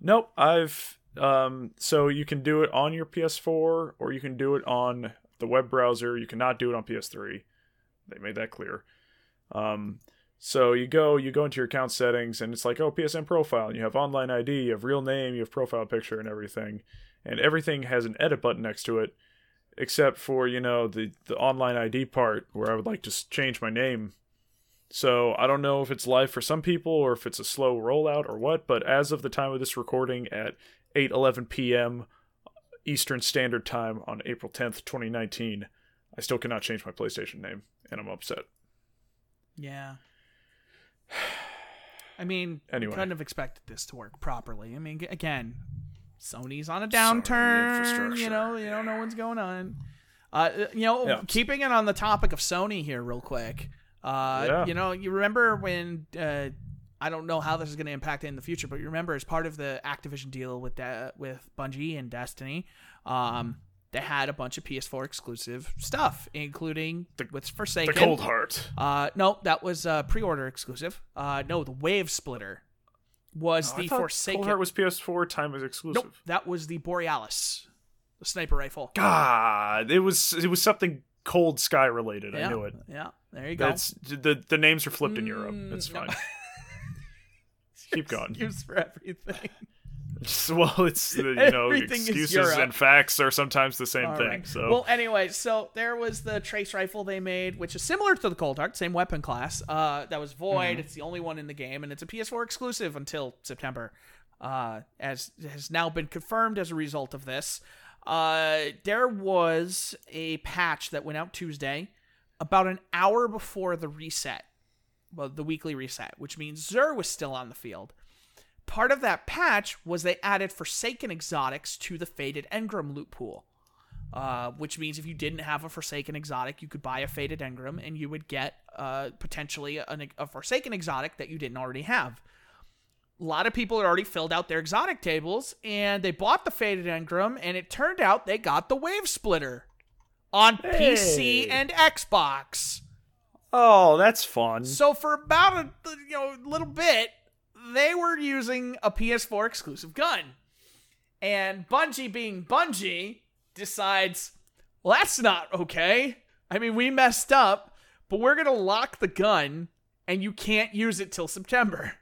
Nope, I've um so you can do it on your PS4 or you can do it on the web browser. You cannot do it on PS3. They made that clear. Um so you go you go into your account settings and it's like, "Oh, PSN profile." And you have online ID, you have real name, you have profile picture and everything. And everything has an edit button next to it except for, you know, the the online ID part where I would like to change my name so I don't know if it's live for some people or if it's a slow rollout or what, but as of the time of this recording at 8:11 p.m. Uh, Eastern Standard Time on April 10th, 2019, I still cannot change my PlayStation name and I'm upset. Yeah. I mean, Anyway. couldn't have expected this to work properly. I mean, again, Sony's on a downturn. You know, you don't know what's going on. Uh, you know, Yeah. keeping it on the topic of Sony here, real quick. Uh, Yeah. you know, you remember when uh, I don't know how this is going to impact it in the future, but you remember as part of the Activision deal with De- with Bungie and Destiny, um, they had a bunch of PS4 exclusive stuff, including The- with The Cold Heart. Uh, no, that was uh, pre-order exclusive. Uh, no, the Wave Splitter was Oh, the Forsaken. Cold Heart was PS4 time was exclusive. nope, that was the Borealis, the sniper rifle. God, it was it was something Cold Sky related. yeah, I knew it. Yeah, there you go. That's the the names are flipped in Europe. Mm, It's no. fine. Keep going. Excuse for everything. Well, it's you know excuses and facts are sometimes the same All thing. right. So well, anyway, so there was the trace rifle they made, which is similar to the Cold Heart, same weapon class. Uh, that was void. Mm-hmm. It's the only one in the game, and it's a PS4 exclusive until September. Uh, as has now been confirmed as a result of this. Uh, there was a patch that went out Tuesday, about an hour before the reset, well, the weekly reset, which means Xur was still on the field. Part of that patch was they added Forsaken exotics to the Faded Engram loot pool. Uh, which means if you didn't have a Forsaken exotic, you could buy a Faded Engram and you would get uh, potentially an, a Forsaken exotic that you didn't already have. A lot of people had already filled out their exotic tables and they bought the Faded Engram, and it turned out they got the Wave Splitter on PC and Xbox. oh, that's fun. So for about a you know little bit, they were using a PS4 exclusive gun, and Bungie, being Bungie, decides, well, that's not okay. I mean, we messed up, but we're gonna lock the gun, and you can't use it till September.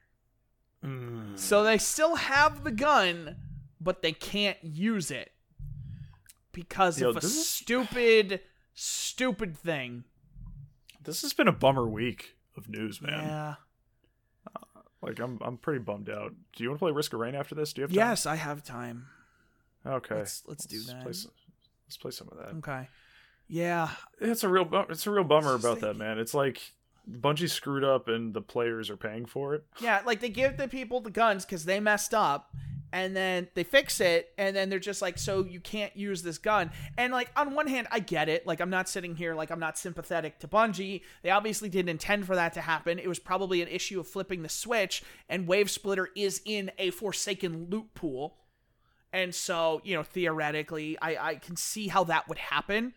Mm. So they still have the gun, but they can't use it because Yo, of a this is- stupid, stupid thing. This has been a bummer week of news, man. Yeah. Like I'm I'm pretty bummed out. Do you want to play Risk of Rain after this? Do you have time? Yes, I have time. Okay. Let's let's do Let's that. play some, let's play some of that. Okay. Yeah, It's a real it's a real bummer about that, man. It's like Bungie screwed up and the players are paying for it. yeah. Like they give the people the guns because they messed up, and then they fix it, and then they're just like, so you can't use this gun. And like on one hand, I get it. Like I'm not sitting here like I'm not sympathetic to Bungie. They obviously didn't intend for that to happen. It was probably an issue of flipping the switch, and Wave Splitter is in a Forsaken loot pool. And so, you know, theoretically, I, I can see how that would happen.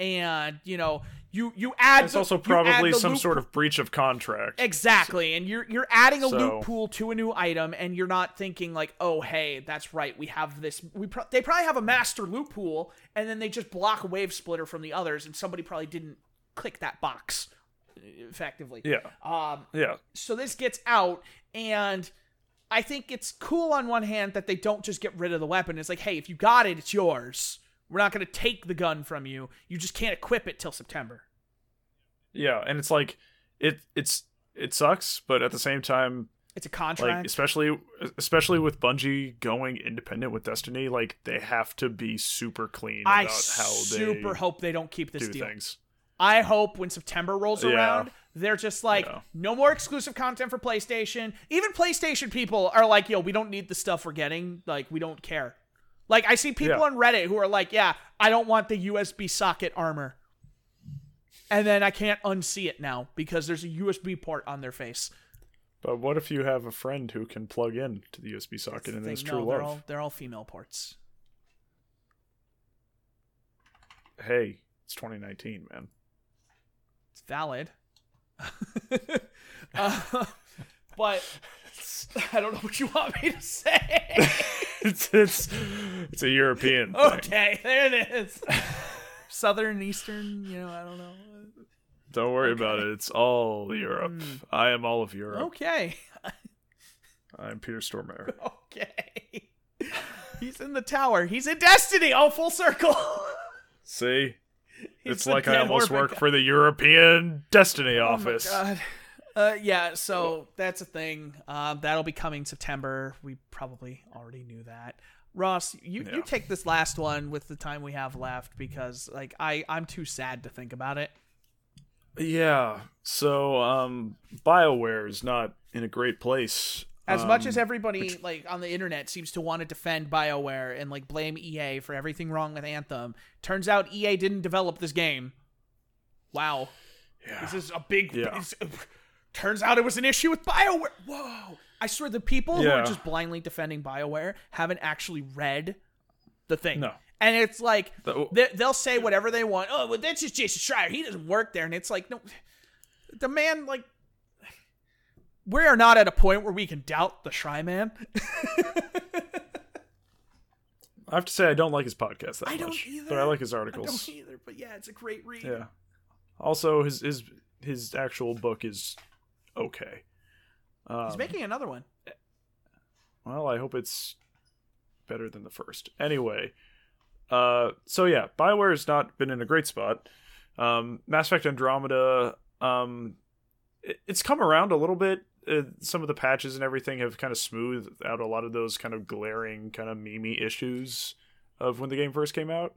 And, you know, you you add It's the- also probably some loot sort of breach of contract. Exactly. And you're you're adding a So- loot pool to a new item and you're not thinking like, "Oh, hey, that's right. We have this we pro- they probably have a master loot pool and then they just block a wave splitter from the others and somebody probably didn't click that box effectively. Yeah, Um yeah, so this gets out and I think it's cool on one hand that they don't just get rid of the weapon. It's like, "Hey, if you got it, it's yours. We're not going to take the gun from you. You just can't equip it till September." yeah. And it's like it it's it sucks, but at the same time, It's a contract. like especially especially with Bungie going independent with Destiny, like they have to be super clean about I how super they hope they don't keep this do deal. things. I hope when September rolls Yeah. around, they're just like, Yeah. no more exclusive content for PlayStation. Even PlayStation people are like, yo, we don't need the stuff we're getting. Like, we don't care. Like, I see people Yeah. on Reddit who are like, yeah, I don't want the USB socket armor. And then I can't unsee it now because there's a USB port on their face. But what if you have a friend who can plug in to the USB socket and it's no, true they're love? all they're all female ports. Hey, it's 2019, man. It's valid. uh, but I don't know what you want me to say. it's it's it's a European thing. okay, there it is. Southern, Eastern, you know, I don't know. Don't worry about it. It's all Europe. Hmm. I am all of Europe. Okay, I'm Peter Stormare. okay. He's in the tower. He's in Destiny. Oh, full circle. See, He's it's like I almost work guy. for the European Destiny Oh my office. God. Uh, yeah, so that's a thing. Uh, that'll be coming September. We probably already knew that. Ross, you, you take this last one with the time we have left because like I I'm too sad to think about it. Yeah. So, um, BioWare is not in a great place. As much Um, as everybody like on the internet seems to want to defend BioWare and like blame EA for everything wrong with Anthem, turns out EA didn't develop this game. Wow. yeah. This is a big Yeah. Turns out it was an issue with BioWare. Whoa. I swear the people who are just blindly defending BioWare haven't actually read the thing. No. And it's like they, they'll say whatever they want. Oh, well, that's just Jason Schreier. He doesn't work there. And it's like, no, the man, like, we are not at a point where we can doubt the Shy Man. I have to say I don't like his podcast that I don't much, either. but I like his I articles. don't either, but yeah, it's a great read. Yeah. Also, his his his actual book is okay. Um, He's making another one. Well, I hope it's better than the first. Anyway, uh, so yeah, Bioware has not been in a great spot. Um, Mass Effect Andromeda, um, it, it's come around a little bit. Uh, some of the patches and everything have kind of smoothed out a lot of those kind of glaring, kind of memey issues of when the game first came out.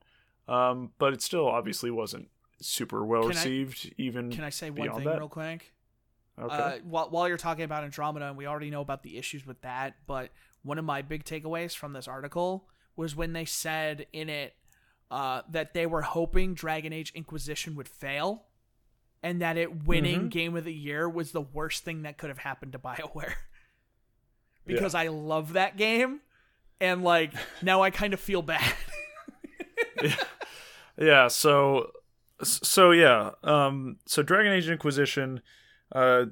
Um, but it still obviously wasn't super well Can I- received. even Can I say one thing that? real quick? Okay, Uh, while, while you're talking about Andromeda, and we already know about the issues with that, but one of my big takeaways from this article was when they said in it uh, that they were hoping Dragon Age Inquisition would fail, and that it winning Mhm. Game of the Year was the worst thing that could have happened to BioWare. because I love that game, and like now I kind of feel bad. yeah so so yeah um so dragon age inquisition uh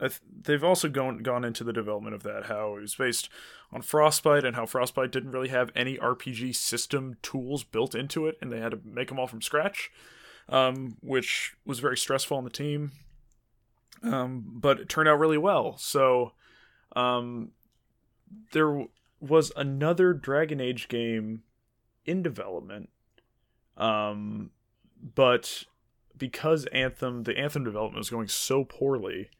th- they've also gone gone into the development of that how it was based on frostbite and how frostbite didn't really have any rpg system tools built into it and they had to make them all from scratch um which was very stressful on the team. Um but it turned out really well. So um there w- was another dragon age game in development um, but because Anthem, the Anthem development was going so poorly,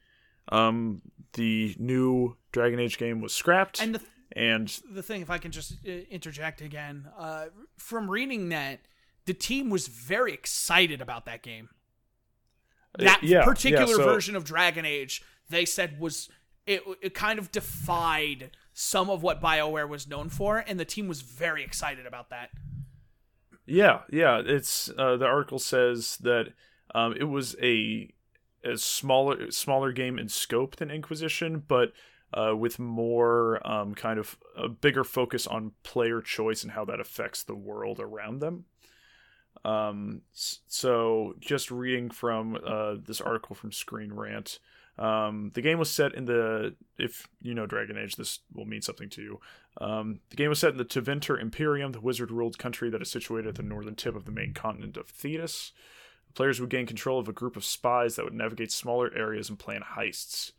um, the new Dragon Age game was scrapped, and and, the the thing, if I can just uh, interject again, uh, from reading that, the team was very excited about that game. Uh, That yeah, particular yeah, so- version of Dragon Age, they said was it, it kind of defied some of what BioWare was known for, and the team was very excited about that. Yeah, yeah. It's uh, the article says that um, it was a a smaller smaller game in scope than Inquisition, but uh, with more um, kind of a bigger focus on player choice and how that affects the world around them. Um, so just reading from uh, this article from Screen Rant. Um, the game was set in the if you know Dragon Age, this will mean something to you. Um, the game was set in the Tevinter Imperium, the wizard-ruled country that is situated at the northern tip of the main continent of Thedas. Players would gain control of a group of spies that would navigate smaller areas and plan heists.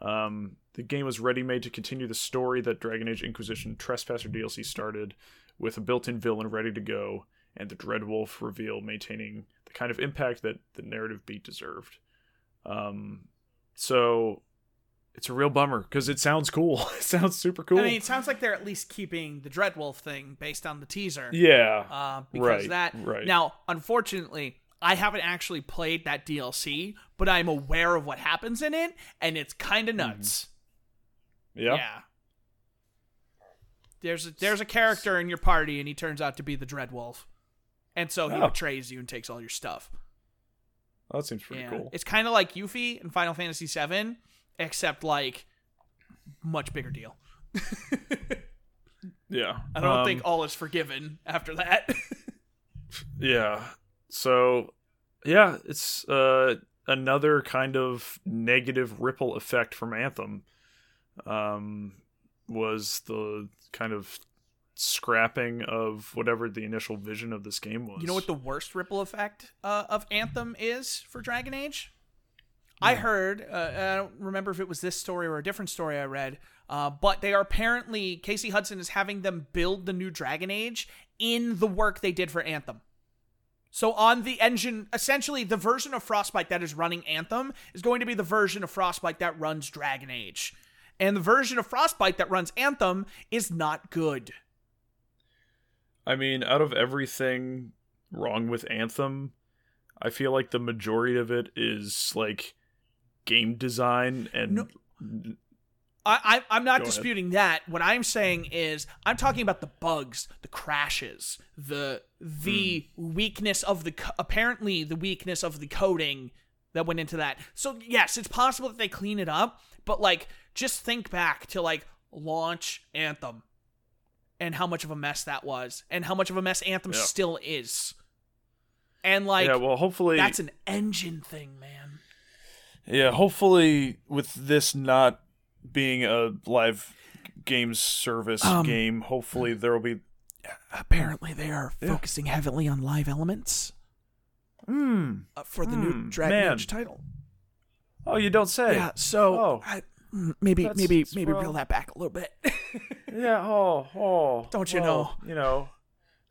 Um, the game was ready-made to continue the story that Dragon Age Inquisition Trespasser DLC started, with a built-in villain ready to go, and the Dreadwolf reveal maintaining the kind of impact that the narrative beat deserved. Um, so it's a real bummer because it sounds cool. it sounds super cool. I mean, it sounds like they're at least keeping the Dreadwolf thing based on the teaser. yeah. Uh, because Right, that right. now, unfortunately, I haven't actually played that DLC, but I'm aware of what happens in it, and it's kind of nuts. yeah. Yeah. There's a, there's a character in your party, and he turns out to be the Dreadwolf, and so he Oh. betrays you and takes all your stuff. That seems pretty cool. it's kind of like Yuffie in Final Fantasy VII, except like much bigger deal. Yeah. I don't Um, think all is forgiven after that. Yeah. So, yeah, it's uh, another kind of negative ripple effect from Anthem. Um, was the kind of scrapping of whatever the initial vision of this game was. You know what the worst ripple effect uh, of Anthem is for Dragon Age? I heard, uh, I don't remember if it was this story or a different story I read, uh, but they are apparently, Casey Hudson is having them build the new Dragon Age in the work they did for Anthem. So on the engine, essentially the version of Frostbite that is running Anthem is going to be the version of Frostbite that runs Dragon Age. And the version of Frostbite that runs Anthem is not good. I mean, out of everything wrong with Anthem, I feel like the majority of it is like game design and No. I, I I'm not Go ahead. disputing that. What I'm saying is I'm talking about the bugs, the crashes, the the Hmm. weakness of the apparently the weakness of the coding that went into that. So yes, it's possible that they clean it up, but like just think back to like launch Anthem and how much of a mess that was and how much of a mess Anthem Yeah. still is. And like yeah, well, hopefully that's an engine thing, man. Yeah, hopefully with this not being a live games service Um, game, hopefully there will be Apparently they are Yeah. focusing heavily on live elements. Hmm. uh, for the Hmm, new Dragon man. Age title. Oh, you don't say. Yeah, so Oh. I, mm, maybe That's- maybe maybe well- reel that back a little bit. Yeah, oh, oh. Don't you oh, know? You know.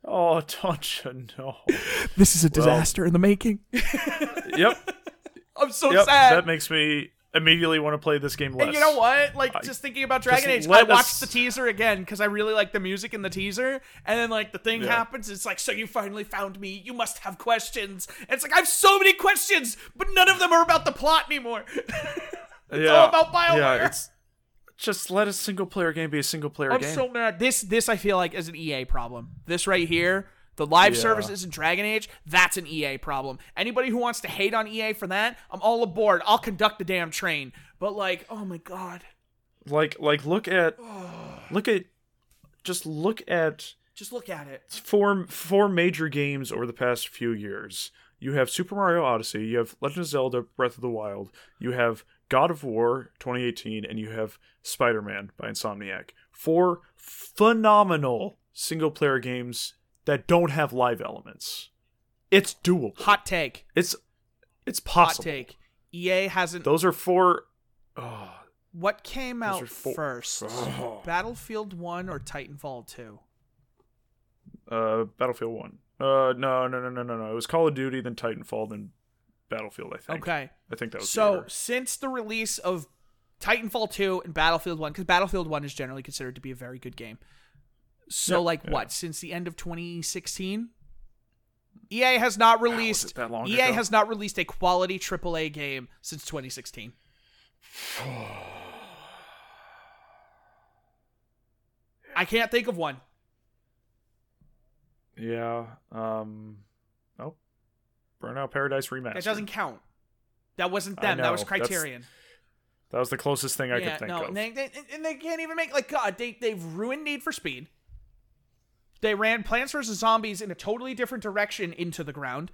Oh, don't you know? this is a disaster in the making. yep. I'm so yep. sad. That makes me immediately want to play this game less. and you know what? Like I- just thinking about Dragon Age, I watched us- the teaser again because I really like the music in the teaser. And then like the thing Yeah. happens, it's like, so you finally found me. You must have questions. And it's like I have so many questions, but none of them are about the plot anymore. yeah, all about BioWare. Yeah, it's just let a single player game be a single player game. I'm so mad. This this I feel like is an EA problem. This right here, the live Yeah. services in Dragon Age, that's an EA problem. Anybody who wants to hate on EA for that, I'm all aboard. I'll conduct the damn train. But like, oh my god, like like look at look at just look at just look at it. four four major games over the past few years. You have Super Mario Odyssey, you have Legend of Zelda: Breath of the Wild, you have God of War 2018, and you have Spider-Man by Insomniac. Four phenomenal single-player games that don't have live elements. It's doable. Hot take. It's it's possible. Hot take. EA hasn't. Those are four oh, what came out first? Oh. Battlefield One or Titanfall Two? uh Battlefield 1. Uh no, no, no, no, no, no. It was Call of Duty then Titanfall then Battlefield, I think. Okay. I think that was So since the release of Titanfall 2 and Battlefield 1, because Battlefield 1 is generally considered to be a very good game. So Yeah, like yeah. what? Since the end of 2016? EA has not released that long EA ago? has not released a quality AAA game since 2016. I can't think of one. Yeah. Um. Burnout Paradise Remastered. That doesn't count. That wasn't them. That was. That's- Criterion. That was the closest thing I yeah, could think no, of. and they, they, and they can't even make like God. They they've ruined Need for Speed. They ran Plants vs Zombies in a totally different direction into the ground.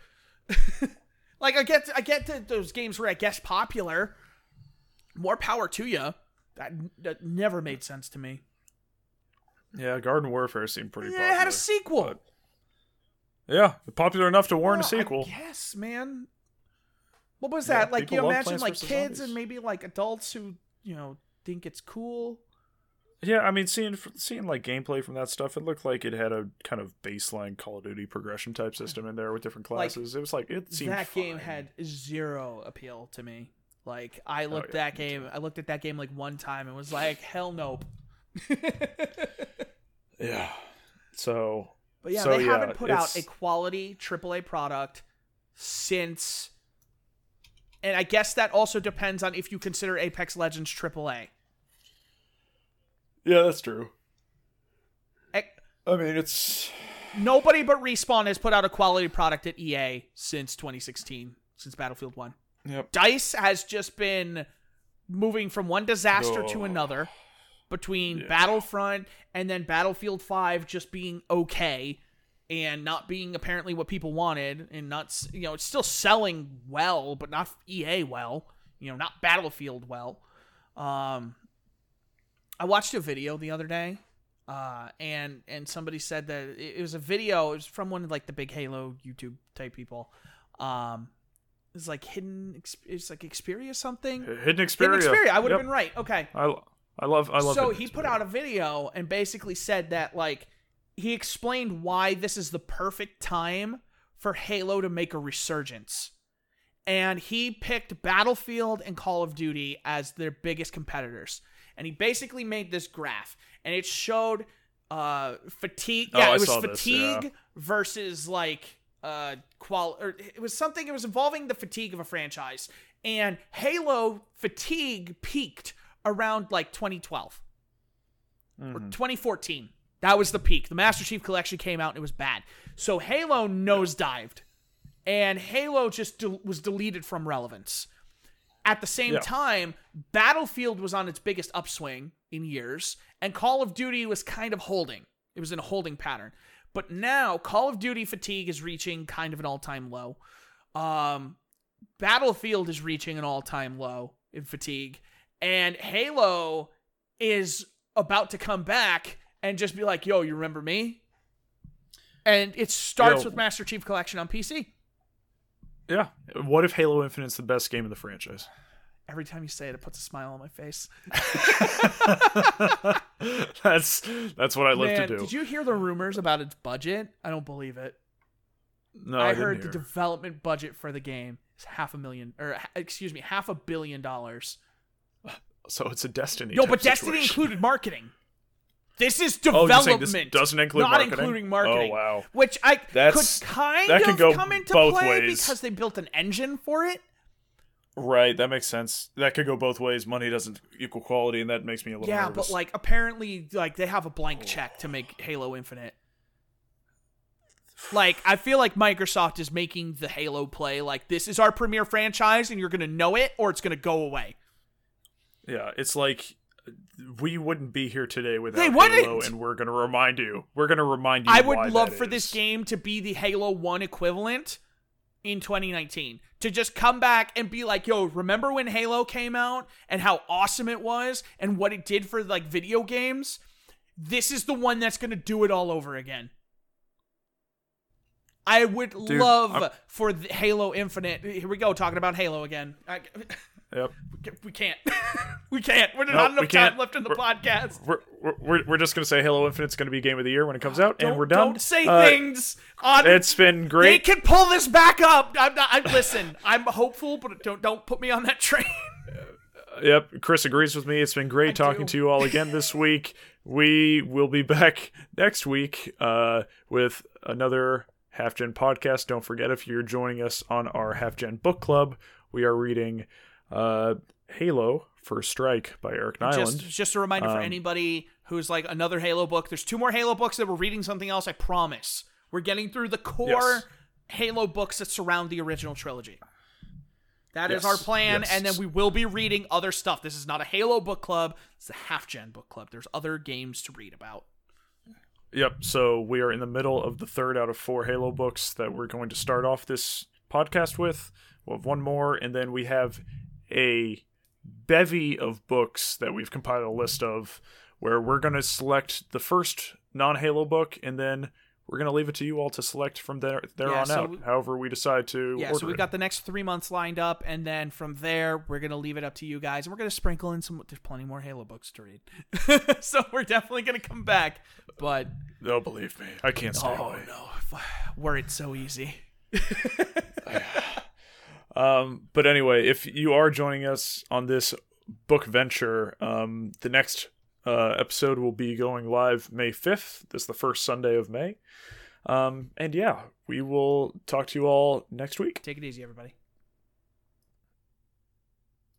like I get I get that those games were I guess popular. More power to you. That that never made sense to me. yeah, Garden Warfare seemed pretty Yeah, popular. it had a sequel. but- Yeah, popular enough to warrant a sequel. Yes, man. What was Yeah, that? Like you imagine like kids Zombies. and maybe like adults who, you know, think it's cool. Yeah, I mean, seeing seeing like gameplay from that stuff, it looked like it had a kind of baseline Call of Duty progression type system in there with different Like, classes. it was like it seemed that game had zero appeal to me. Like I oh, looked Oh, yeah, that game, I looked at that game like one time and was like, hell nope. yeah. So But yeah, So, they yeah, haven't put out a quality AAA product since. And I guess that also depends on if you consider Apex Legends AAA. yeah, that's true. Eh, I mean, it's Nobody but Respawn has put out a quality product at EA since 2016, since Battlefield 1. yep. DICE has just been moving from one disaster to Oh. another between Yeah. Battlefront and then Battlefield 5 just being okay and not being apparently what people wanted and not you know it's still selling well but not EA well you know not Battlefield well um I watched a video the other day uh and and somebody said that it, it was a video it was from one of like the big Halo YouTube type people um it's like hidden it's like Xperia something Hidden Hidden Xperia. Xperia I would have Yep. been right okay I, I love I love. so he put out a video and basically said that like he explained why this is the perfect time for Halo to make a resurgence. And he picked Battlefield and Call of Duty as their biggest competitors. And he basically made this graph and it showed uh fatigue Oh, yeah, I it was saw this, fatigue yeah. versus like uh qual or it was something it was involving the fatigue of a franchise. And Halo fatigue peaked around like 2012 or Mm-hmm. 2014. That was the peak. The Master Chief Collection came out and it was bad. So Halo nosedived, and Halo just de- was deleted from relevance. At the same Yeah. time, Battlefield was on its biggest upswing in years, and Call of Duty was kind of holding. It was in a holding pattern. But now, Call of Duty fatigue is reaching kind of an all time low. Um, Battlefield is reaching an all time low in fatigue, and Halo is about to come back and just be like, "Yo, you remember me?" And it starts Yo. with Master Chief Collection on PC. Yeah. What if Halo Infinite's the best game in the franchise? Every time you say it, it puts a smile on my face. that's that's what I live Man, to do. did you hear the rumors about its budget? I don't believe it. no, I, I, heard the development budget for the game is half a million, or excuse me, half a billion dollars. So it's a Destiny. No, but Destiny situation. included marketing. This is development. Oh, you're saying this doesn't include not marketing? including oh, marketing. Oh, wow. Which I That's- could kind that of go come into both play ways. because they built an engine for it. Right, that makes sense. That could go both ways. Money doesn't equal quality, and that makes me a little Yeah, nervous. but like apparently, like they have a blank check to make Halo Infinite. Like I feel like Microsoft is making the Halo play like this is our premier franchise, and you're gonna know it, or it's gonna go away. Yeah, it's like we wouldn't be here today without They Halo, and we're gonna remind you. We're gonna remind you. I would love for is. this game to be the Halo 1 equivalent in 2019. To just come back and be like, yo, remember when Halo came out and how awesome it was and what it did for like video games? This is the one that's going to do it all over again. I would Dude, love I'm- for Halo Infinite. Here we go, talking about Halo again. I, Yep. we can't. we can't. We're Nope, not we enough can't. time left in the We're- podcast. We're, we're, we're just gonna say Halo Infinite's gonna be game of the year when it comes out, Don't, and we're done. Don't say Uh, things on It's been great. They can pull this back up. I'm not. I, listen, I'm hopeful, but don't don't put me on that train. Yep, Chris agrees with me. It's been great talking do. to you all again this week. We will be back next week uh, with another Half Gen Podcast. Don't forget if you're joining us on our Half Gen Book Club, we are reading uh, Halo First Strike by Eric Nylund. Just, just a reminder for Um, anybody who's like another Halo book. There's two more Halo books that we're reading something else. I promise. We're getting through the core Yes. Halo books that surround the original trilogy. That is Yes, our plan, yes. and then we will be reading other stuff. This is not a Halo book club. It's a half gen book club. There's other games to read about. Yep. So we are in the middle of the third out of four Halo books that we're going to start off this podcast with. We'll have one more, and then we have a bevy of books that we've compiled a list of where we're going to select the first non Halo book, and then we're going to leave it to you all to select from there, there Yeah, on so out, we- however we decide to. Yeah, so we've it. got the next three months lined up, and then from there, we're gonna leave it up to you guys, and we're gonna sprinkle in some. There's plenty more Halo books to read, so we're definitely gonna come back. But Oh, believe me, I can't stay oh away. no, were it so easy? Um, but anyway, if you are joining us on this book venture, um, the next uh, episode will be going live May 5th. This is the first Sunday of May. Um, and yeah, we will talk to you all next week. Take it easy, everybody.